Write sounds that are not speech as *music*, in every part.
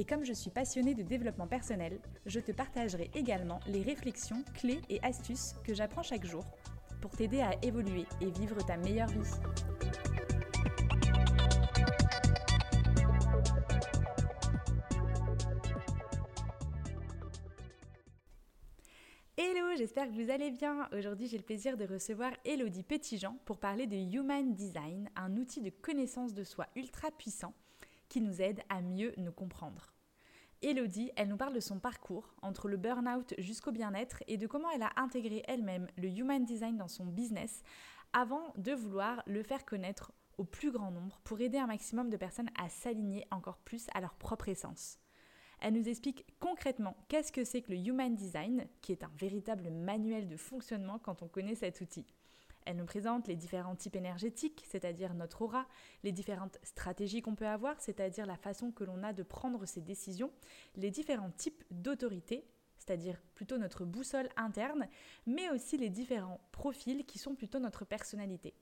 Et comme je suis passionnée de développement personnel, je te partagerai également les réflexions, clés et astuces que j'apprends chaque jour pour t'aider à évoluer et vivre ta meilleure vie. Hello, j'espère que vous allez bien. Aujourd'hui, j'ai le plaisir de recevoir Elodie Petitjean pour parler de Human Design, un outil de connaissance de soi ultra puissant qui nous aide à mieux nous comprendre. Elodie, elle nous parle de son parcours entre le burn-out jusqu'au bien-être et de comment elle a intégré elle-même le Human Design dans son business avant de vouloir le faire connaître au plus grand nombre pour aider un maximum de personnes à s'aligner encore plus à leur propre essence. Elle nous explique concrètement qu'est-ce que c'est que le Human Design, qui est un véritable manuel de fonctionnement quand on connaît cet outil. Elle nous présente les différents types énergétiques, c'est-à-dire notre aura, les différentes stratégies qu'on peut avoir, c'est-à-dire la façon que l'on a de prendre ses décisions, les différents types d'autorité, c'est-à-dire plutôt notre boussole interne, mais aussi les différents profils qui sont plutôt notre personnalité.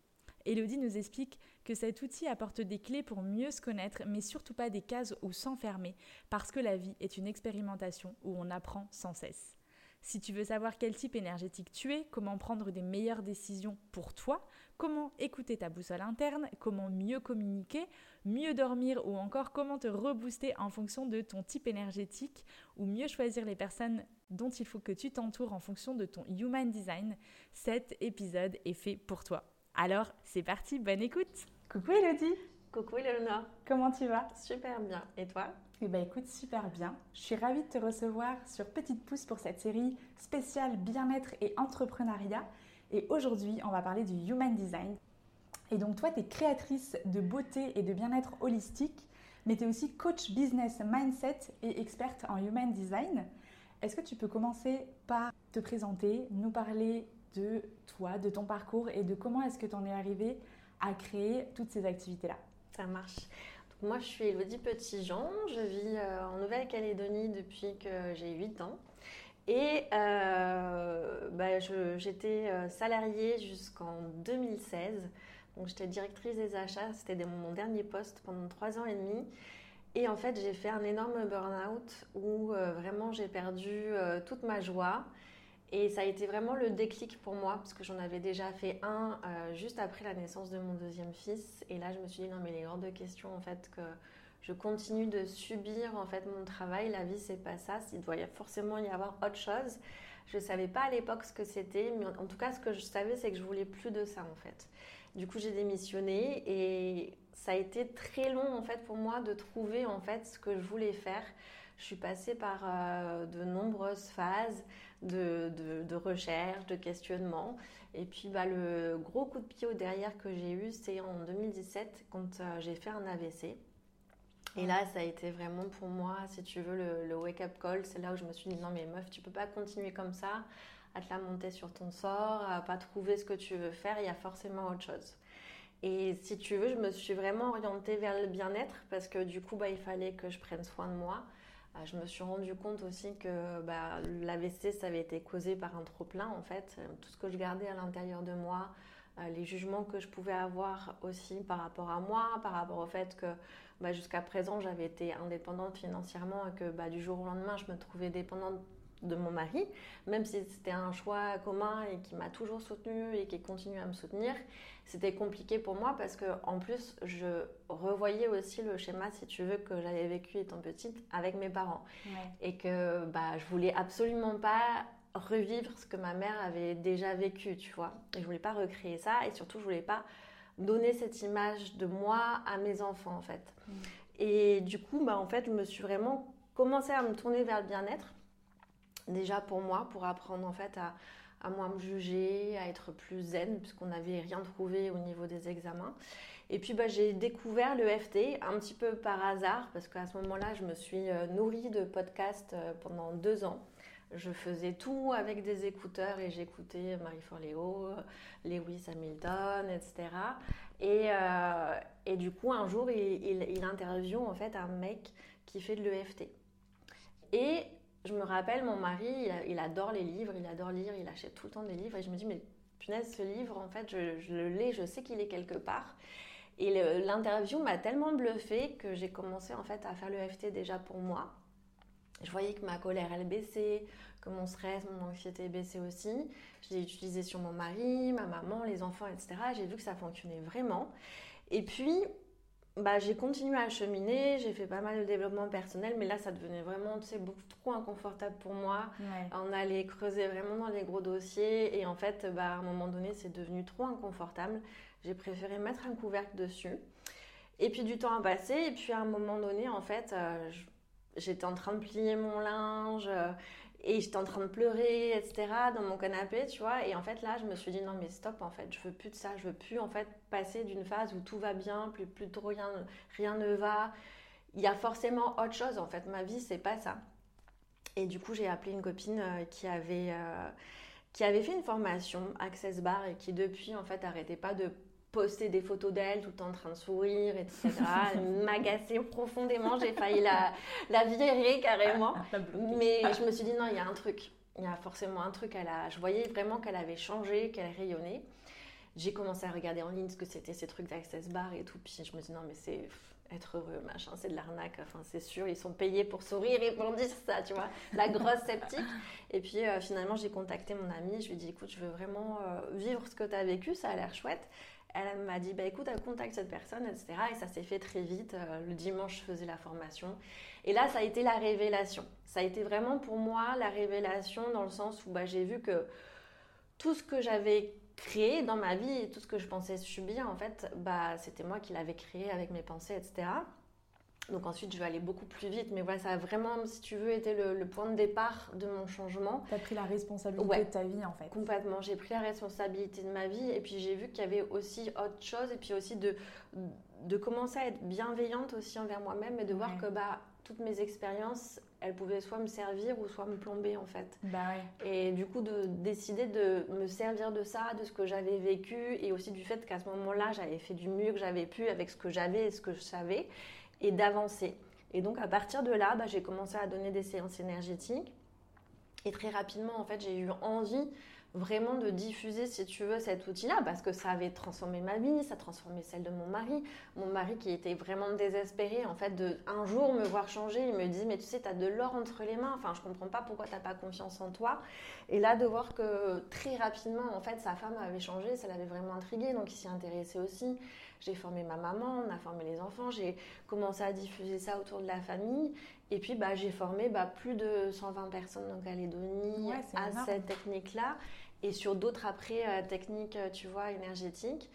Elodie nous explique que cet outil apporte des clés pour mieux se connaître, mais surtout pas des cases où s'enfermer, parce que la vie est une expérimentation où on apprend sans cesse. Si tu veux savoir quel type énergétique tu es, comment prendre des meilleures décisions pour toi, comment écouter ta boussole interne, comment mieux communiquer, mieux dormir ou encore comment te rebooster en fonction de ton type énergétique ou mieux choisir les personnes dont il faut que tu t'entoures en fonction de ton human design, cet épisode est fait pour toi. Alors, c'est parti, bonne écoute. Coucou Elodie. Coucou Eleonore. Comment tu vas? Super bien. Et toi? Eh bien écoute, super bien. Je suis ravie de te recevoir sur Petite Pouce pour cette série spéciale bien-être et entrepreneuriat. Et aujourd'hui, on va parler du Human Design. Et donc toi, tu es créatrice de beauté et de bien-être holistique, mais tu es aussi coach business mindset et experte en Human Design. Est-ce que tu peux commencer par te présenter, nous parler de toi, de ton parcours et de comment est-ce que tu en es arrivé à créer toutes ces activités-là? Ça marche. Moi, je suis Elodie Petitjean. Je vis euh, en Nouvelle-Calédonie depuis que j'ai 8 ans. Et euh, bah, j'étais euh, salariée jusqu'en 2016. Donc j'étais directrice des achats. C'était mon dernier poste pendant 3 ans et demi. Et en fait, j'ai fait un énorme burn-out où vraiment j'ai perdu toute ma joie. Et ça a été vraiment le déclic pour moi, parce que j'en avais déjà fait un euh, juste après la naissance de mon deuxième fils. Et là, je me suis dit, non, mais il est hors de question, en fait, que je continue de subir, en fait, mon travail. La vie, c'est pas ça. Il doit forcément y avoir autre chose. Je savais pas à l'époque ce que c'était, mais en tout cas, ce que je savais, c'est que je voulais plus de ça, en fait. Du coup, j'ai démissionné et ça a été très long, en fait, pour moi de trouver, en fait, ce que je voulais faire. Je suis passée par euh, de nombreuses phases de, recherche, de questionnement. Et puis bah, le gros coup de pied au derrière que j'ai eu, c'est en 2017 quand euh, j'ai fait un AVC. Et là, ça a été vraiment pour moi, si tu veux, le, le wake-up call. C'est là où je me suis dit, non mais meuf, tu peux pas continuer comme ça, à te la monter sur ton sort, à pas trouver ce que tu veux faire, il y a forcément autre chose. Et si tu veux, je me suis vraiment orientée vers le bien-être parce que du coup, bah, il fallait que je prenne soin de moi. Ah, je me suis rendu compte aussi que bah, l'AVC, ça avait été causé par un trop-plein, en fait. Tout ce que je gardais à l'intérieur de moi, euh, les jugements que je pouvais avoir aussi par rapport à moi, par rapport au fait que bah, jusqu'à présent, j'avais été indépendante financièrement et que bah, du jour au lendemain, je me trouvais dépendante de mon mari, même si c'était un choix commun et qui m'a toujours soutenue et qui continue à me soutenir, c'était compliqué pour moi parce que en plus je revoyais aussi le schéma, si tu veux, que j'avais vécu étant petite avec mes parents et que bah je voulais absolument pas revivre ce que ma mère avait déjà vécu, tu vois. Et je voulais pas recréer ça et surtout je voulais pas donner cette image de moi à mes enfants en fait. Mm. Et du coup, bah en fait, je me suis vraiment commencé à me tourner vers le bien-être déjà pour moi, pour apprendre en fait à, à moins me juger, à être plus zen, puisqu'on n'avait rien trouvé au niveau des examens. Et puis bah, j'ai découvert le FT un petit peu par hasard, parce qu'à ce moment-là, je me suis euh, nourrie de podcasts euh, pendant deux ans. Je faisais tout avec des écouteurs et j'écoutais Marie Forleo, Lewis Hamilton, etc. Et, euh, et du coup, un jour, il, il, en fait un mec qui fait de l'EFT. Et je me rappelle, mon mari, il, adore les livres, il adore lire, il achète tout le temps des livres. Et je me dis, mais punaise, ce livre, en fait, je, le l'ai, je sais qu'il est quelque part. Et l'interview m'a tellement bluffé que j'ai commencé en fait à faire l'EFT déjà pour moi. Je voyais que ma colère, elle baissait, que mon stress, mon anxiété baissait aussi. Je l'ai utilisé sur mon mari, ma maman, les enfants, etc. J'ai vu que ça fonctionnait vraiment. Et puis, bah, j'ai continué à cheminer, j'ai fait pas mal de développement personnel, mais là, ça devenait vraiment, tu sais, beaucoup trop inconfortable pour moi. On allait creuser vraiment dans les gros dossiers, et en fait, bah, à un moment donné, c'est devenu trop inconfortable. J'ai préféré mettre un couvercle dessus. Et puis, du temps a passé, et puis à un moment donné, en fait, euh, j'étais en train de plier mon linge, euh, et j'étais en train de pleurer, etc., dans mon canapé, tu vois. Et en fait, là, je me suis dit, non, mais stop, en fait, je veux plus de ça. Je veux plus, en fait, passer d'une phase où tout va bien, plus, plus trop rien, rien ne va. Il y a forcément autre chose, en fait. Ma vie, c'est pas ça. Et du coup, j'ai appelé une copine euh, qui avait, euh, qui avait fait une formation Access Bar et qui, depuis, en fait, arrêtait pas de poster des photos d'elle tout en train de sourire, etc. M'agacer profondément, j'ai failli la, la virer carrément. Mais je me suis dit, non, il y a un truc. Il y a forcément un truc. Elle a, je voyais vraiment qu'elle avait changé, qu'elle rayonnait. J'ai commencé à regarder en ligne ce que c'était ces trucs d'Access Bar et tout. Puis je me suis dit, non, mais c'est être heureux, machin, c'est de l'arnaque. Enfin, c'est sûr, ils sont payés pour sourire et pour dire ça, tu vois. La grosse sceptique. Et puis euh, finalement, j'ai contacté mon amie. Je lui ai dit, écoute, je veux vraiment euh, vivre ce que tu as vécu, ça a l'air chouette elle m'a dit bah écoute, contacte cette personne, etc. Et ça s'est fait très vite. Euh, le dimanche, je faisais la formation. Et là, ça a été la révélation. Ça a été vraiment pour moi la révélation dans le sens où bah, j'ai vu que tout ce que j'avais créé dans ma vie, tout ce que je pensais subir, en fait, bah, c'était moi qui l'avais créé avec mes pensées, etc. Donc ensuite, je vais aller beaucoup plus vite. Mais voilà, ça a vraiment, si tu veux, été le, point de départ de mon changement. Tu as pris la responsabilité de ta vie, en fait. Complètement. J'ai pris la responsabilité de ma vie. Et puis, j'ai vu qu'il y avait aussi autre chose. Et puis aussi de, de commencer à être bienveillante aussi envers moi-même et de voir que bah, toutes mes expériences, elles pouvaient soit me servir ou soit me plomber, en fait. Bah ouais. Et du coup, de décider de me servir de ça, de ce que j'avais vécu. Et aussi du fait qu'à ce moment-là, j'avais fait du mieux que j'avais pu avec ce que j'avais et ce que je savais et d'avancer. Et donc à partir de là, bah, j'ai commencé à donner des séances énergétiques. Et très rapidement, en fait, j'ai eu envie vraiment de diffuser, si tu veux, cet outil-là, parce que ça avait transformé ma vie, ça a transformé celle de mon mari. Mon mari qui était vraiment désespéré, en fait, de un jour me voir changer, il me dit, mais tu sais, tu as de l'or entre les mains, enfin, je comprends pas pourquoi tu n'as pas confiance en toi. Et là, de voir que très rapidement, en fait, sa femme avait changé, ça l'avait vraiment intrigué, donc il s'y intéressait aussi. J'ai formé ma maman, on a formé les enfants, j'ai commencé à diffuser ça autour de la famille. Et puis, bah, j'ai formé bah, plus de 120 personnes en Calédonie à cette technique-là et sur d'autres après euh, techniques, euh, tu vois, énergétiques.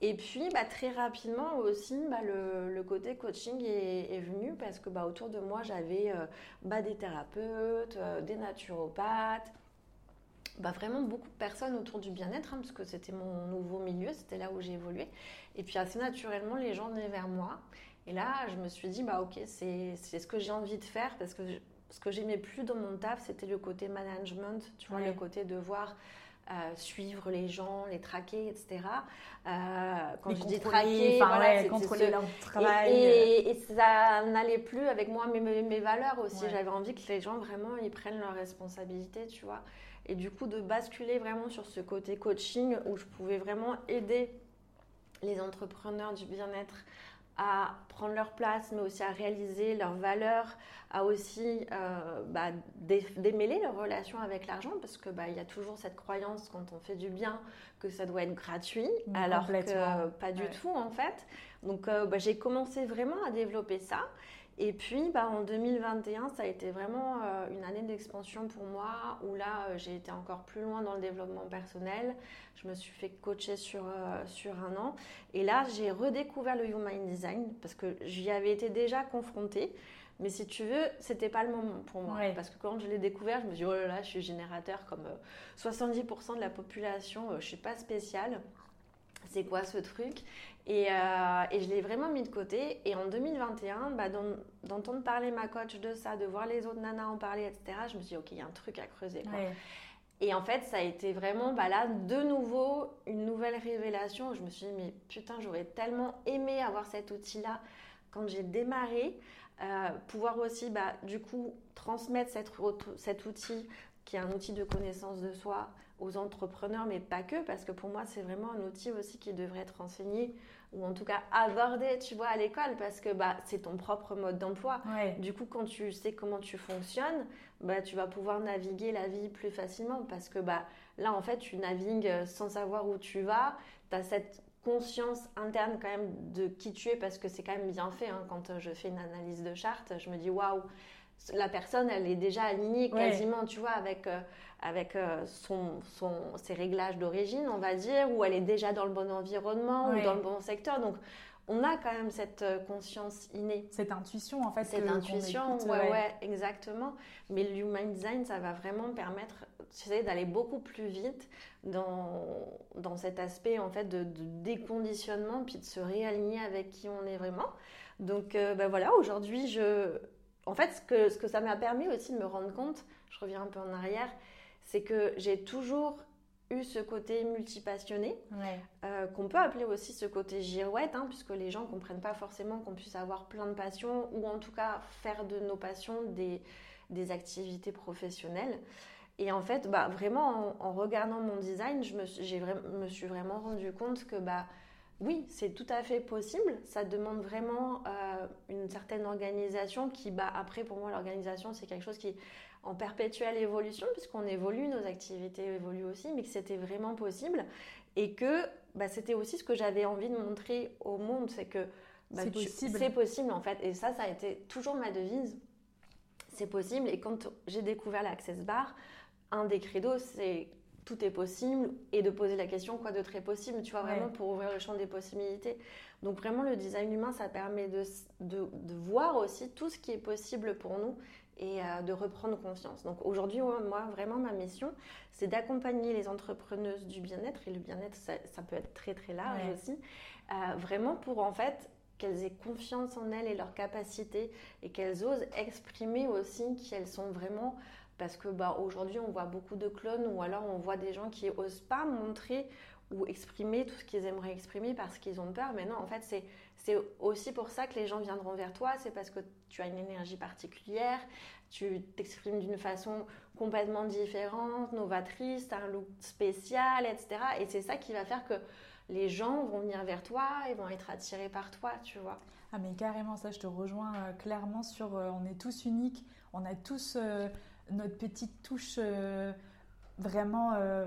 Et puis, bah, très rapidement aussi, bah, le, côté coaching est, venu parce que bah, autour de moi, j'avais euh, bah, des thérapeutes, des naturopathes, bah, vraiment beaucoup de personnes autour du bien-être, hein, parce que c'était mon nouveau milieu, c'était là où j'ai évolué. Et puis assez naturellement, les gens venaient vers moi. Et là, je me suis dit, bah ok, c'est ce que j'ai envie de faire, parce que ce que j'aimais plus dans mon taf, c'était le côté management, tu vois, le côté de voir euh, suivre les gens, les traquer, etc. Euh, quand je dis traquer, voilà, contrôler leur travail. Et, ça n'allait plus avec moi, mes, mes valeurs aussi. J'avais envie que les gens vraiment ils prennent leurs responsabilités, tu vois. Et du coup, de basculer vraiment sur ce côté coaching où je pouvais vraiment aider les entrepreneurs du bien-être à prendre leur place, mais aussi à réaliser leurs valeurs, à aussi euh, bah, démêler leur relation avec l'argent, parce que bah, il y a toujours cette croyance quand on fait du bien que ça doit être gratuit, alors que pas du tout en fait. Donc euh, bah, j'ai commencé vraiment à développer ça. Et puis, bah, en 2021, ça a été vraiment euh, une année d'expansion pour moi, où là, euh, j'ai été encore plus loin dans le développement personnel. Je me suis fait coacher sur, euh, sur un an. Et là, j'ai redécouvert le Human Design, parce que j'y avais été déjà confrontée. Mais si tu veux, c'était pas le moment pour moi. Parce que quand je l'ai découvert, je me suis dit, oh là là, je suis générateur comme 70% de la population, je suis pas spéciale c'est quoi ce truc? Et, et je l'ai vraiment mis de côté. Et en 2021, bah, d'entendre parler ma coach de ça, de voir les autres nanas en parler, etc., je me suis dit, OK, il y a un truc à creuser. Quoi. Et en fait, ça a été vraiment, bah là, de nouveau, une nouvelle révélation. Je me suis dit, mais putain, j'aurais tellement aimé avoir cet outil-là quand j'ai démarré. Euh, pouvoir aussi, bah, du coup, transmettre cette, cet outil, qui est un outil de connaissance de soi, aux entrepreneurs, mais pas que, parce que pour moi, c'est vraiment un outil aussi qui devrait être enseigné ou en tout cas abordé, tu vois, à l'école, parce que bah, c'est ton propre mode d'emploi. Du coup, quand tu sais comment tu fonctionnes, bah, tu vas pouvoir naviguer la vie plus facilement, parce que bah, là, en fait, tu navigues sans savoir où tu vas, tu as cette conscience interne quand même de qui tu es, parce que c'est quand même bien fait. Hein. Quand je fais une analyse de charte, je me dis, waouh, la personne, elle est déjà alignée quasiment, tu vois, avec, euh, avec euh, son, son, ses réglages d'origine, on va dire, ou elle est déjà dans le bon environnement ou dans le bon secteur. Donc, on a quand même cette euh, conscience innée. Cette intuition, en fait. Cette intuition, ouais, ouais, exactement. Mais le human design, ça va vraiment permettre, tu sais, d'aller beaucoup plus vite dans, dans cet aspect, en fait, de, déconditionnement, puis de se réaligner avec qui on est vraiment. Donc, ben voilà, aujourd'hui, je en fait, ce que, ce que ça m'a permis aussi de me rendre compte, je reviens un peu en arrière, c'est que j'ai toujours eu ce côté multipassionné, euh, qu'on peut appeler aussi ce côté girouette, hein, puisque les gens ne comprennent pas forcément qu'on puisse avoir plein de passions, ou en tout cas faire de nos passions des, des activités professionnelles. Et en fait, bah, vraiment, en, regardant mon design, je me, me suis vraiment rendu compte que bah, oui, c'est tout à fait possible. Ça demande vraiment euh, une certaine organisation qui, bah, après, pour moi, l'organisation, c'est quelque chose qui est en perpétuelle évolution, puisqu'on évolue, nos activités évoluent aussi, mais que c'était vraiment possible. Et que bah, c'était aussi ce que j'avais envie de montrer au monde, c'est que bah, c'est possible. C'est possible, en fait. Et ça, ça a été toujours ma devise. C'est possible. Et quand j'ai découvert l'Access Bar, un des credos, c'est tout est possible et de poser la question quoi d'autre est possible, tu vois, vraiment pour ouvrir le champ des possibilités. Donc vraiment le design humain, ça permet de, de, voir aussi tout ce qui est possible pour nous et euh, de reprendre confiance. Donc aujourd'hui, moi, vraiment, ma mission, c'est d'accompagner les entrepreneuses du bien-être, et le bien-être, ça, peut être très très large aussi, euh, vraiment pour en fait qu'elles aient confiance en elles et leurs capacités et qu'elles osent exprimer aussi qu'elles sont vraiment parce que bah, aujourd'hui, on voit beaucoup de clones ou alors on voit des gens qui n'osent pas montrer ou exprimer tout ce qu'ils aimeraient exprimer parce qu'ils ont peur. Mais non, en fait, c'est aussi pour ça que les gens viendront vers toi. C'est parce que tu as une énergie particulière, tu t'exprimes d'une façon complètement différente, novatrice, as un look spécial, etc. Et c'est ça qui va faire que les gens vont venir vers toi et vont être attirés par toi, tu vois. Ah mais carrément, ça je te rejoins euh, clairement sur euh, on est tous uniques, on a tous... Euh, notre petite touche euh, vraiment euh,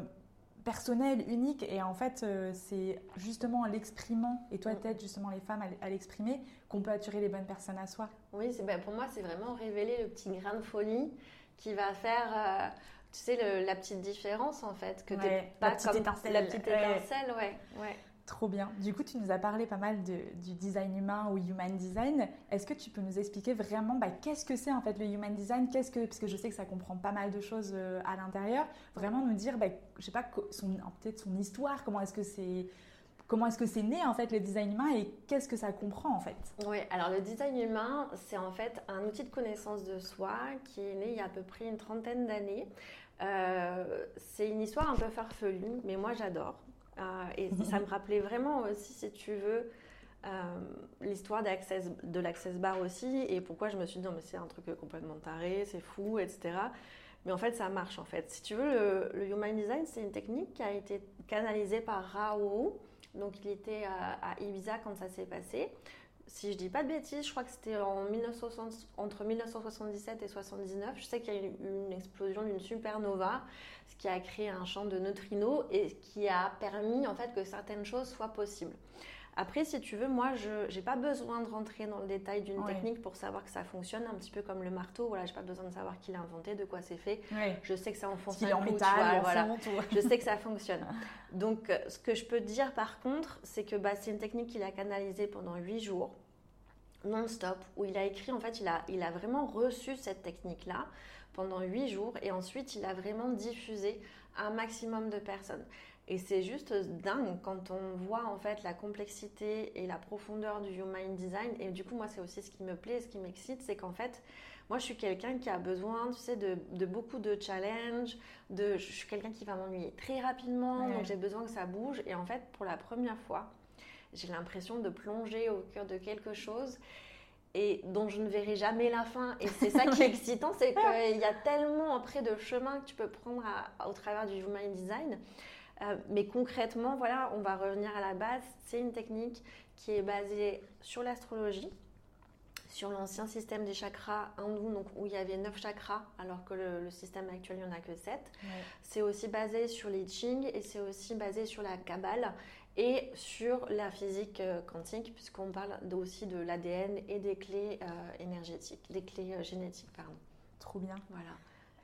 personnelle, unique. Et en fait, euh, c'est justement en l'exprimant, et toi, mm. peut-être justement les femmes à l'exprimer, qu'on peut attirer les bonnes personnes à soi. Oui, ben, pour moi, c'est vraiment révéler le petit grain de folie qui va faire. tu sais, la petite différence en fait, que ouais, pas la petite comme étincelle. la petite étincelle, ouais. ouais. Trop bien. Du coup, tu nous as parlé pas mal de, du design humain ou human design. Est-ce que tu peux nous expliquer vraiment bah, qu'est-ce que c'est en fait le human design? Qu'est-ce que parce que je sais que ça comprend pas mal de choses euh, à l'intérieur. Vraiment nous dire, bah, je sais pas, peut-être son histoire. Comment est-ce que c'est Comment est-ce que c'est né en fait le design humain et qu'est-ce que ça comprend en fait? Oui, alors le design humain, c'est en fait un outil de connaissance de soi qui est né il y a à peu près une trentaine d'années. Euh, c'est une histoire un peu farfelue, mais moi j'adore. Euh, et ça me rappelait vraiment aussi, si tu veux, euh, l'histoire de l'Access Bar aussi, et pourquoi je me suis dit, non, mais c'est un truc complètement taré, c'est fou, etc. Mais en fait, ça marche en fait. Si tu veux, le, Human Design, c'est une technique qui a été canalisée par Rao. Donc, il était à Ibiza quand ça s'est passé si je dis pas de bêtises, je crois que c'était en entre 1977 et 79. Je sais qu'il y a eu une explosion d'une supernova, ce qui a créé un champ de neutrinos et qui a permis en fait que certaines choses soient possibles. Après, si tu veux, moi, je n'ai pas besoin de rentrer dans le détail d'une technique pour savoir que ça fonctionne, un petit peu comme le marteau. Voilà, j'ai pas besoin de savoir qui l'a inventé, de quoi c'est fait. Je sais que ça enfonce un en métal, voilà. je sais que ça fonctionne. *laughs* Donc, euh, ce que je peux te dire par contre, c'est que bah, c'est une technique qu'il a canalisée pendant huit jours non-stop, où il a écrit, en fait, il a, il a vraiment reçu cette technique-là pendant huit jours et ensuite il a vraiment diffusé un maximum de personnes. Et c'est juste dingue quand on voit en fait la complexité et la profondeur du human design. Et du coup, moi, c'est aussi ce qui me plaît, ce qui m'excite, c'est qu'en fait, moi, je suis quelqu'un qui a besoin, tu sais, de, beaucoup de challenges. De, je suis quelqu'un qui va m'ennuyer très rapidement, donc j'ai besoin que ça bouge. Et en fait, pour la première fois, j'ai l'impression de plonger au cœur de quelque chose et dont je ne verrai jamais la fin. Et c'est ça qui est *laughs* excitant, c'est qu'il y a tellement après de chemin que tu peux prendre au travers du Human Design. Euh, mais concrètement, voilà, on va revenir à la base. C'est une technique qui est basée sur l'astrologie, sur l'ancien système des chakras hindous, donc où il y avait 9 chakras, alors que le, système actuel, il n'y en a que 7. C'est aussi basé sur les Ching et c'est aussi basé sur la Kabbale et sur la physique euh, quantique, puisqu'on parle aussi de l'ADN et des clés euh, énergétiques, des clés euh, génétiques, pardon. Trop bien. Voilà.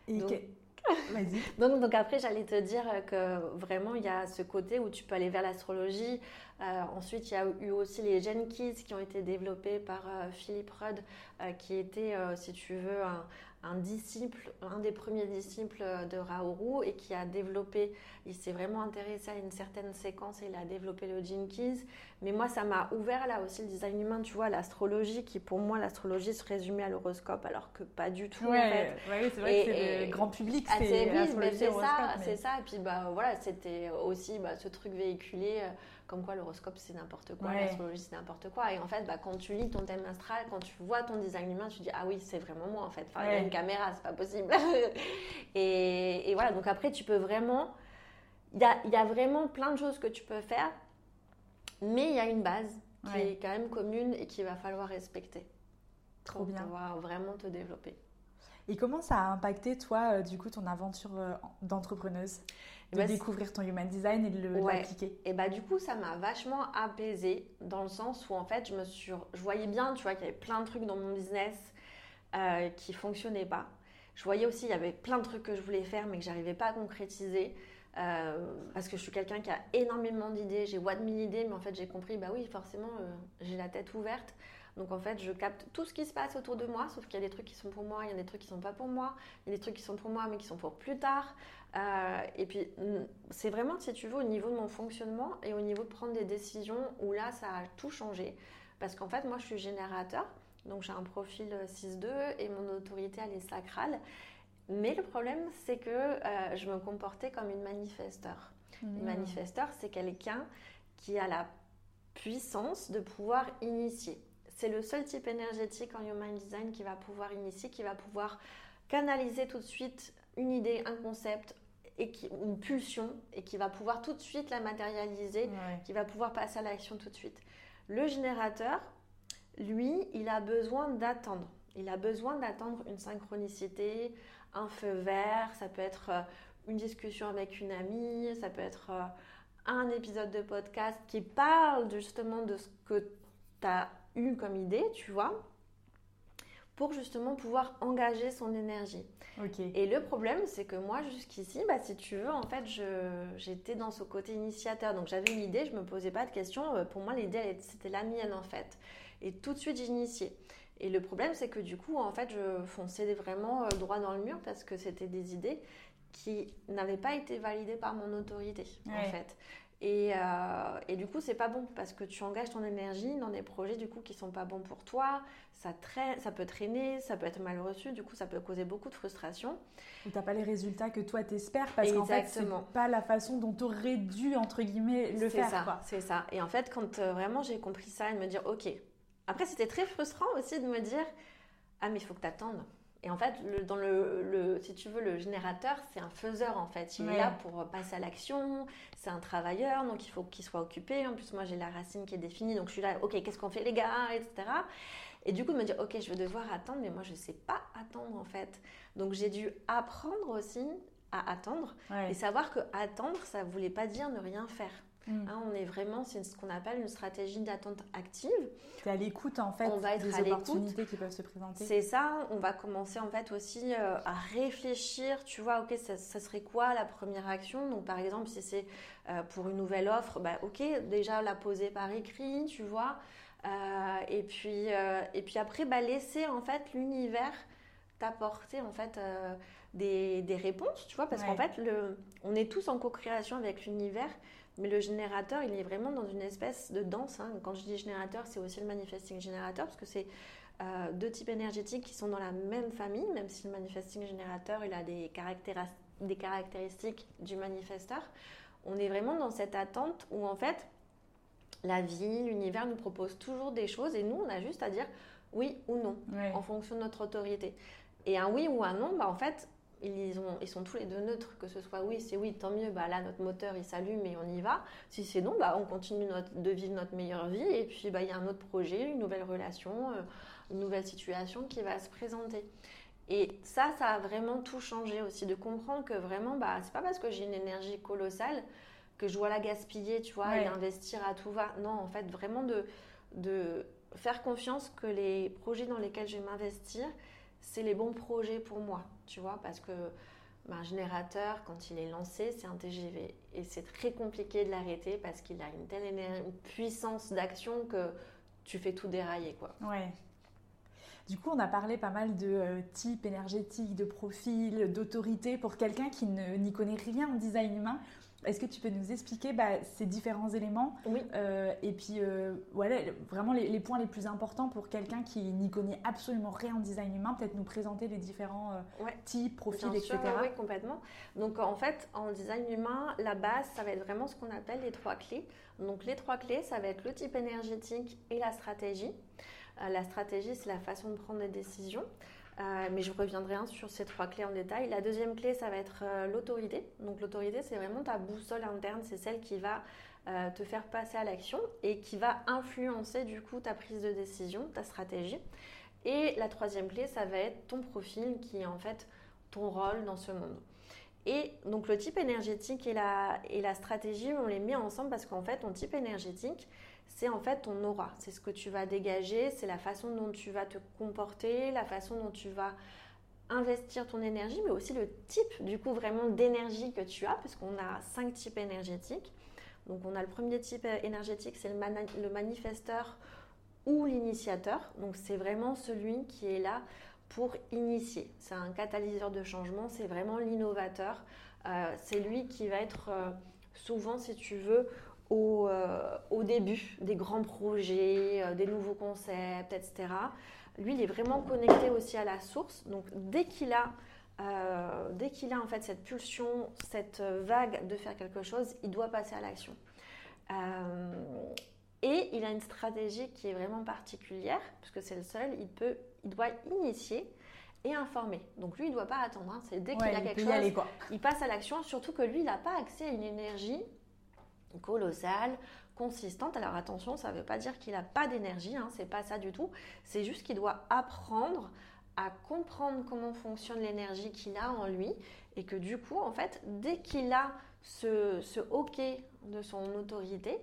Et donc, *laughs* donc, donc, après, j'allais te dire que vraiment, il y a ce côté où tu peux aller vers l'astrologie. ensuite, il y a eu aussi les Gen qui ont été développés par Philippe Rudd, qui était, si tu veux, un, un disciple, un des premiers disciples de Raoru et qui a développé, il s'est vraiment intéressé à une certaine séquence et il a développé le Jenkins. Mais moi, ça m'a ouvert là aussi le design humain, tu vois, l'astrologie, qui pour moi, l'astrologie se résumait à l'horoscope, alors que pas du tout. Ouais, en fait. c'est vrai que c'est le grand public. Ah, c'est ça, c'est ça. Et puis, bah, voilà, c'était aussi bah, ce truc véhiculé. Comme quoi l'horoscope c'est n'importe quoi, l'astrologie c'est n'importe quoi. Et en fait, bah, quand tu lis ton thème astral, quand tu vois ton design humain, tu dis ah oui, c'est vraiment moi en fait. Enfin, il y a une caméra, c'est pas possible. *laughs* et, voilà, donc après, tu peux vraiment. Il y a, y a, vraiment plein de choses que tu peux faire, mais il y a une base qui est quand même commune et qu'il va falloir respecter. Trop bien. Pouvoir vraiment te développer. Et comment ça a impacté, toi, euh, du coup, ton aventure euh, d'entrepreneuse? De bah, découvrir ton human design et de l'appliquer Et bah du coup, ça m'a vachement apaisée dans le sens où en fait, je me suis, je voyais bien, tu vois, qu'il y avait plein de trucs dans mon business euh, qui fonctionnaient pas. Je voyais aussi, il y avait plein de trucs que je voulais faire mais que j'arrivais pas à concrétiser. Euh, parce que je suis quelqu'un qui a énormément d'idées, j'ai what mille idées, mais en fait j'ai compris, bah oui, forcément, euh, j'ai la tête ouverte. Donc en fait, je capte tout ce qui se passe autour de moi, sauf qu'il y a des trucs qui sont pour moi, il y a des trucs qui sont pas pour moi, il y a des trucs qui sont pour moi mais qui sont pour plus tard. Euh, et puis c'est vraiment, si tu veux, au niveau de mon fonctionnement et au niveau de prendre des décisions où là, ça a tout changé. Parce qu'en fait, moi, je suis générateur, donc j'ai un profil 6-2 et mon autorité, elle est sacrale. Mais le problème, c'est que euh, je me comportais comme une manifesteur. Une mmh. manifesteur, c'est quelqu'un qui a la puissance de pouvoir initier c'est le seul type énergétique en Human Design qui va pouvoir initier, qui va pouvoir canaliser tout de suite une idée, un concept, et qui, une pulsion, et qui va pouvoir tout de suite la matérialiser, qui va pouvoir passer à l'action tout de suite. Le générateur, lui, il a besoin d'attendre. Il a besoin d'attendre une synchronicité, un feu vert, ça peut être euh, une discussion avec une amie, ça peut être euh, un épisode de podcast qui parle justement de ce que tu as eu comme idée, tu vois, pour justement pouvoir engager son énergie. Et le problème, c'est que moi, jusqu'ici, bah, si tu veux, en fait, j'étais dans ce côté initiateur. Donc j'avais une idée, je me posais pas de questions. Euh, pour moi, l'idée, c'était la mienne, en fait. Et tout de suite, j'initiais. Et le problème, c'est que du coup, en fait, je fonçais vraiment euh, droit dans le mur parce que c'était des idées qui n'avaient pas été validées par mon autorité, en fait. Euh, et, du coup, c'est pas bon parce que tu engages ton énergie dans des projets du coup qui sont pas bons pour toi. Ça, traîne, ça peut traîner, ça peut être mal reçu. Du coup, ça peut causer beaucoup de frustration. Ou t'as pas les résultats que toi t'espères parce qu'en fait, c'est pas la façon dont tu aurais dû entre guillemets le faire. C'est ça. Et en fait, quand euh, vraiment j'ai compris ça et de me dire, ok. Après, c'était très frustrant aussi de me dire, ah mais il faut que tu attendes et en fait, le, dans le, si tu veux, le générateur, c'est un faiseur en fait. Il est là pour passer à l'action. C'est un travailleur, donc il faut qu'il soit occupé. En plus, moi, j'ai la racine qui est définie, donc je suis là. Ok, qu'est-ce qu'on fait les gars, etc. Et du coup, de me dire, ok, je vais devoir attendre, mais moi, je ne sais pas attendre en fait. Donc j'ai dû apprendre aussi à attendre et savoir que attendre, ça ne voulait pas dire ne rien faire. Mm. Hein, on est vraiment, c'est ce qu'on appelle une stratégie d'attente active. Tu es à l'écoute en fait on va être des à opportunités qui peuvent se présenter. C'est ça, on va commencer en fait aussi euh, à réfléchir, tu vois, ok, ça, serait quoi la première action? Donc par exemple, si c'est euh, pour une nouvelle offre, bah, ok, déjà la poser par écrit, tu vois. Euh, et, puis, et puis après, bah, laisser en fait l'univers t'apporter en fait des, réponses, tu vois, parce qu'en fait, le, on est tous en co-création avec l'univers, mais le générateur, il est vraiment dans une espèce de danse. Hein. Quand je dis générateur, c'est aussi le manifesting générateur, parce que c'est euh, deux types énergétiques qui sont dans la même famille, même si le manifesting générateur, il a des, des caractéristiques du manifesteur. On est vraiment dans cette attente où, en fait, la vie, l'univers nous propose toujours des choses et nous, on a juste à dire oui ou non en fonction de notre autorité. Et un oui ou un non, bah, en fait, ils, ont, ils sont tous les deux neutres, que ce soit oui, c'est oui, tant mieux, bah là notre moteur il s'allume et on y va. Si c'est non, bah on continue de vivre notre meilleure vie et puis bah, il y a un autre projet, une nouvelle relation, euh, une nouvelle situation qui va se présenter. Et ça, ça a vraiment tout changé aussi, de comprendre que vraiment, bah, c'est pas parce que j'ai une énergie colossale que je dois la gaspiller, tu vois, et investir à tout va. Non, en fait, vraiment de, de faire confiance que les projets dans lesquels je vais m'investir, c'est les bons projets pour moi, tu vois, parce que un générateur, quand il est lancé, c'est un TGV. Et c'est très compliqué de l'arrêter parce qu'il a une telle une puissance d'action que tu fais tout dérailler, quoi. Ouais. Du coup, on a parlé pas mal de euh, types énergétiques, de profils, d'autorité pour quelqu'un qui n'y connaît rien en design humain. Est-ce que tu peux nous expliquer bah, ces différents éléments Oui. Euh, et puis, euh, voilà, vraiment les, points les plus importants pour quelqu'un qui n'y connaît absolument rien en design humain, peut-être nous présenter les différents euh, types, profils, etc. oui, complètement. Donc, en fait, en design humain, la base, ça va être vraiment ce qu'on appelle les trois clés. Donc, les trois clés, ça va être le type énergétique et la stratégie. la stratégie, c'est la façon de prendre des décisions. Euh, mais je reviendrai sur ces trois clés en détail. La deuxième clé, ça va être euh, l'autorité. Donc l'autorité, c'est vraiment ta boussole interne, c'est celle qui va euh, te faire passer à l'action et qui va influencer du coup ta prise de décision, ta stratégie. Et la troisième clé, ça va être ton profil qui est en fait ton rôle dans ce monde. Et donc le type énergétique et la stratégie, on les met ensemble parce qu'en fait, ton type énergétique, c'est en fait ton aura. C'est ce que tu vas dégager, c'est la façon dont tu vas te comporter, la façon dont tu vas investir ton énergie, mais aussi le type du coup vraiment d'énergie que tu as, puisqu'on a cinq types énergétiques. Donc on a le premier type énergétique, c'est le, le manifesteur ou l'initiateur. Donc c'est vraiment celui qui est là pour initier. C'est un catalyseur de changement, c'est vraiment l'innovateur. Euh, c'est lui qui va être euh, souvent, si tu veux, euh, au, début des grands projets, euh, des nouveaux concepts, etc. Lui, il est vraiment connecté aussi à la source. Donc, dès qu'il a, euh, dès qu'il a en fait cette pulsion, cette vague de faire quelque chose, il doit passer à l'action. et il a une stratégie qui est vraiment particulière, puisque c'est le seul. Il peut, il doit initier et informer. Donc lui, il ne doit pas attendre. Hein. C'est dès qu'il a quelque chose, il passe à l'action. Surtout que lui, il n'a pas accès à une énergie colossale, consistante. Alors attention, ça ne veut pas dire qu'il n'a pas d'énergie, hein, c'est pas ça du tout. C'est juste qu'il doit apprendre à comprendre comment fonctionne l'énergie qu'il a en lui et que du coup, en fait, dès qu'il a ce, ce OK de son autorité,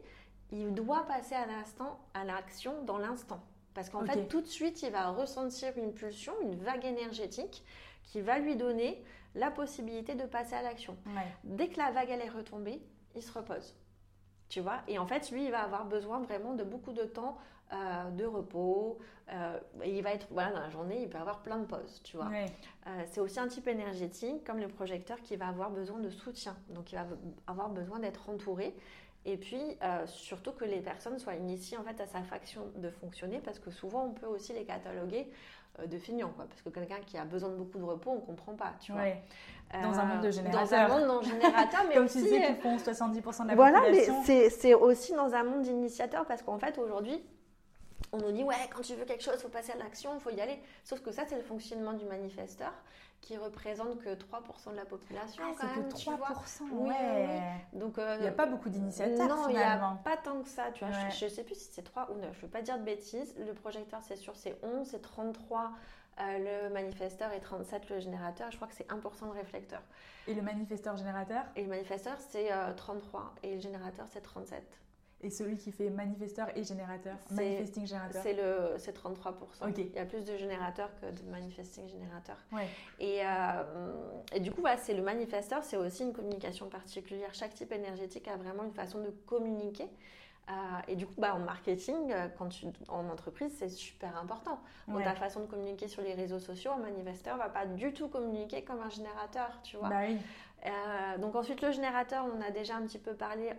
il doit passer à l'instant à l'action dans l'instant. Parce qu'en fait, tout de suite, il va ressentir une pulsion, une vague énergétique qui va lui donner la possibilité de passer à l'action. Dès que la vague elle est retombée, il se repose tu vois. Et en fait, lui, il va avoir besoin vraiment de beaucoup de temps euh, de repos. Euh, il va être, voilà, dans la journée, il peut avoir plein de pauses, tu vois. Euh, c'est aussi un type énergétique, comme le projecteur, qui va avoir besoin de soutien. Donc, il va avoir besoin d'être entouré. Et puis, surtout que les personnes soient initiées en fait à sa faction de fonctionner, parce que souvent, on peut aussi les cataloguer de feignants, quoi. Parce que quelqu'un qui a besoin de beaucoup de repos, on comprend pas, tu vois. Dans un monde de générateurs. Dans un monde non générateur, *laughs* mais Comme aussi... tu disais, qui font 70% de la voilà, population. Voilà, mais c'est aussi dans un monde d'initiateurs, parce qu'en fait, aujourd'hui, on nous dit, ouais, quand tu veux quelque chose, il faut passer à l'action, il faut y aller. Sauf que ça, c'est le fonctionnement du manifesteur qui représente que 3% de la population. Ah, c'est que 3%, oui, ouais. Donc, euh, il n'y a pas beaucoup d'initiateurs, Non, il n'y a pas tant que ça. Tu vois, Je ne sais plus si c'est 3 ou 9, je ne veux pas dire de bêtises. Le projecteur, c'est sûr, c'est 11, c'est 33 euh, le manifesteur et 37 le générateur. Je crois que c'est 1% de réflecteur. Et le manifesteur générateur? Et le manifesteur, c'est 33 euh, et le générateur, c'est 37. Et celui qui fait manifesteur et générateur, manifesting générateur C'est le c'est 33%. Il y a plus de générateurs que de manifesting générateurs. Ouais. Et, euh, et, du coup, c'est le manifesteur, c'est aussi une communication particulière. Chaque type énergétique a vraiment une façon de communiquer. Euh, et du coup, bah, en marketing, euh, quand tu, en entreprise, c'est super important. Dans ta façon de communiquer sur les réseaux sociaux, un manifesteur va pas du tout communiquer comme un générateur, tu vois. Bah oui. Euh, donc ensuite, le générateur, on a déjà un petit peu parlé.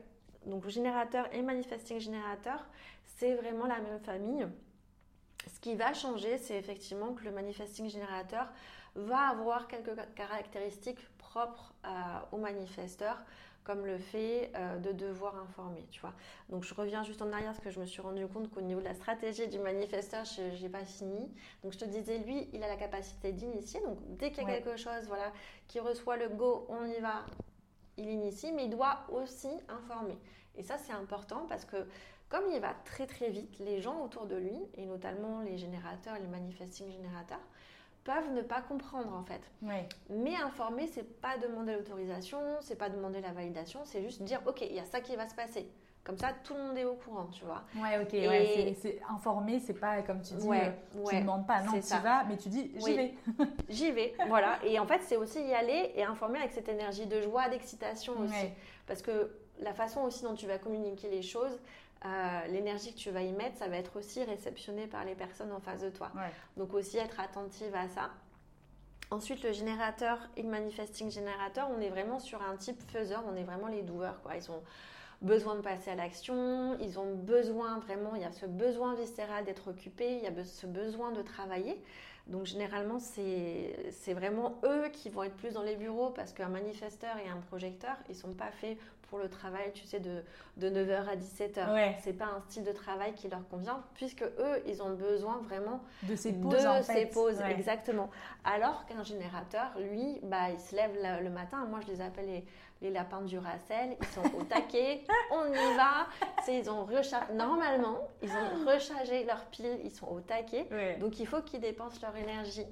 Donc générateur et manifesting générateur, c'est vraiment la même famille. Ce qui va changer, c'est effectivement que le manifesting générateur va avoir quelques caractéristiques propres au manifesteur comme le fait euh, de devoir informer, tu vois. Donc je reviens juste en arrière parce que je me suis rendu compte qu'au niveau de la stratégie du manifesteur, je n'ai pas fini. Donc je te disais, lui, il a la capacité d'initier. Donc dès qu'il y a quelque chose, voilà, qui reçoit le go, on y va, il initie, mais il doit aussi informer. Et ça, c'est important parce que comme il va très très vite, les gens autour de lui, et notamment les générateurs les manifesting générateurs, peuvent ne pas comprendre en fait. Mais informer, c'est pas demander l'autorisation, c'est pas demander la validation, c'est juste dire ok, il y a ça qui va se passer. Comme ça, tout le monde est au courant, tu vois. Ouais, ok. Ouais, c'est informer, c'est pas comme tu dis, ouais, euh, tu ne demandes pas, non, tu vas, mais tu dis j'y vais. *laughs* j'y vais, voilà. Et en fait, c'est aussi y aller et informer avec cette énergie de joie, d'excitation aussi. Parce que la façon aussi dont tu vas communiquer les choses, euh, l'énergie que tu vas y mettre, ça va être aussi réceptionné par les personnes en face de toi. Donc aussi être attentive à ça. Ensuite, le générateur et le manifesting générateur, on est vraiment sur un type faiseur, on est vraiment les doueurs. Quoi. Ils ont besoin de passer à l'action, ils ont besoin vraiment, il y a ce besoin viscéral d'être occupé, il y a ce besoin de travailler. Donc généralement, c'est vraiment eux qui vont être plus dans les bureaux parce qu'un manifesteur et un projecteur, ils ne sont pas faits pour le travail, tu sais, de, de 9h à 17h. Ouais. C'est pas un style de travail qui leur convient, puisque eux, ils ont besoin vraiment de ces pauses. De ces pauses, exactement. Alors qu'un générateur, lui, bah, il se lève le, matin. Moi, je les appelle les, les lapins du Racel. Ils sont au taquet, *laughs* on y va. Ils ont rechargé, normalement, ils ont rechargé leurs piles, ils sont au taquet. Donc, il faut qu'ils dépensent leur énergie.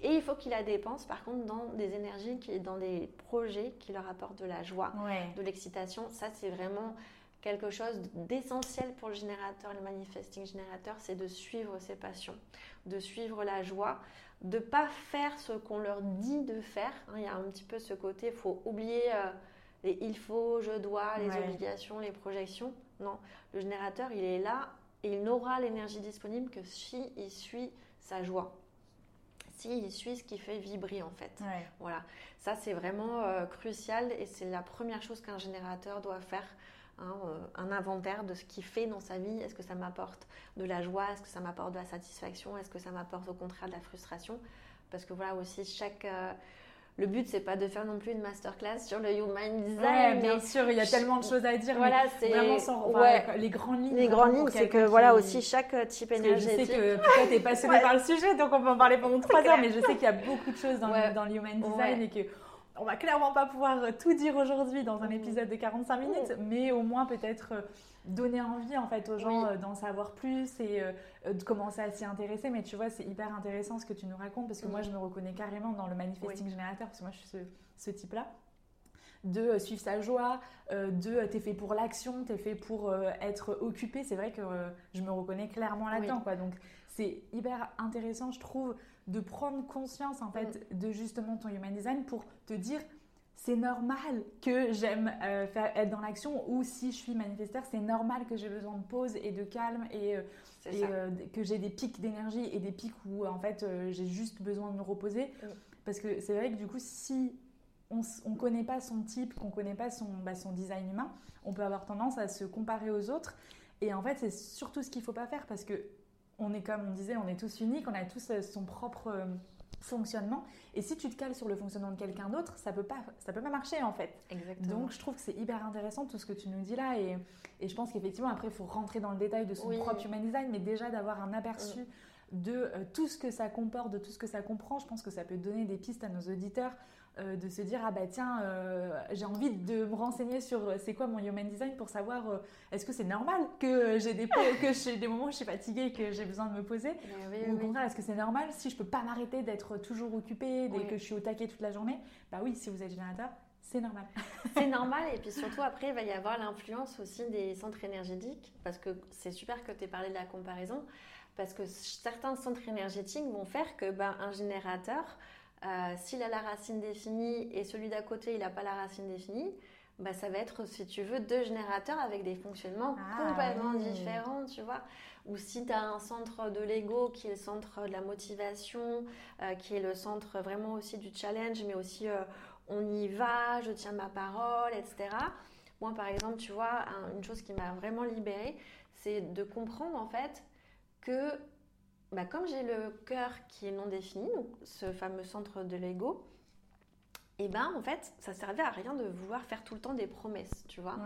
Et il faut qu'il la dépense, par contre, dans des énergies, dans des projets qui leur apportent de la joie, de l'excitation. Ça, c'est vraiment quelque chose d'essentiel pour le générateur, le manifesting générateur, c'est de suivre ses passions, de suivre la joie, de pas faire ce qu'on leur dit de faire. Hein, il y a un petit peu ce côté, il faut oublier euh, les il faut, je dois, les obligations, les projections. Non, le générateur, il est là et il n'aura l'énergie disponible que si il suit sa joie il suit ce qui fait vibrer en fait. Voilà, ça c'est vraiment euh, crucial et c'est la première chose qu'un générateur doit faire. Hein, euh, un inventaire de ce qu'il fait dans sa vie. Est-ce que ça m'apporte de la joie? Est-ce que ça m'apporte de la satisfaction? Est-ce que ça m'apporte au contraire de la frustration? Parce que voilà aussi chaque euh, le but, c'est pas de faire non plus une masterclass sur le human design. bien sûr, il y a tellement de choses à dire. Voilà, c'est vraiment sans, les grandes lignes. Les grandes lignes, c'est que voilà aussi chaque type énergétique. je sais que peut-être es passionné par le sujet, donc on peut en parler pendant *laughs* trois heures, mais je sais qu'il y a beaucoup de choses dans, dans le human design et que on va clairement pas pouvoir tout dire aujourd'hui dans un épisode de 45 minutes, mais au moins peut-être euh, donner envie en fait aux gens euh, d'en savoir plus et euh, de commencer à s'y intéresser. Mais tu vois, c'est hyper intéressant ce que tu nous racontes parce que moi, je me reconnais carrément dans le manifesting générateur parce que moi, je suis ce, type-là de suivre sa joie, de t'es fait pour l'action, t'es fait pour être occupé. C'est vrai que je me reconnais clairement là-dedans. Quoi. Donc c'est hyper intéressant, je trouve, de prendre conscience en fait mm. de justement ton human design pour te dire c'est normal que j'aime euh, être dans l'action ou si je suis manifesteur, c'est normal que j'ai besoin de pause et de calme et, euh, euh, que j'ai des pics d'énergie et des pics où en fait j'ai juste besoin de me reposer. Mm. Parce que c'est vrai que du coup, si on ne connaît pas son type, qu'on ne connaît pas son, bah, son design humain, on peut avoir tendance à se comparer aux autres. Et en fait, c'est surtout ce qu'il ne faut pas faire parce que on est comme on disait, on est tous uniques, on a tous euh, son propre euh, fonctionnement. Et si tu te cales sur le fonctionnement de quelqu'un d'autre, ça peut pas, ça peut pas marcher en fait. Exactement. Donc je trouve que c'est hyper intéressant tout ce que tu nous dis là. Et, et je pense qu'effectivement après il faut rentrer dans le détail de son propre human design, mais déjà d'avoir un aperçu. de euh, tout ce que ça comporte, de tout ce que ça comprend. Je pense que ça peut donner des pistes à nos auditeurs euh, de se dire ah bah tiens euh, j'ai envie de me renseigner sur euh, c'est quoi mon human design pour savoir est-ce que c'est normal que j'ai des que j'ai des moments où je suis fatiguée et que j'ai besoin de me poser? Ou au contraire est-ce que c'est normal si je peux pas m'arrêter d'être toujours occupée dès que je suis au taquet toute la journée? Bah oui si vous êtes générateur c'est normal. *laughs* c'est normal et puis surtout après il va y avoir l'influence aussi des centres énergétiques parce que c'est super que tu aies parlé de la comparaison parce que certains centres énergétiques vont faire que ben, un générateur euh, s'il a la racine définie et celui d'à côté, il n'a pas la racine définie, bah, ça va être, si tu veux, deux générateurs avec des fonctionnements ah complètement différents, tu vois. Ou si tu as un centre de l'ego qui est le centre de la motivation, euh, qui est le centre vraiment aussi du challenge, mais aussi euh, on y va, je tiens ma parole, etc. Moi, par exemple, tu vois, une chose qui m'a vraiment libérée, c'est de comprendre en fait que bah, comme j'ai le cœur qui est non défini, ce fameux centre de l'ego, et eh ben en fait, ça servait à rien de vouloir faire tout le temps des promesses, tu vois.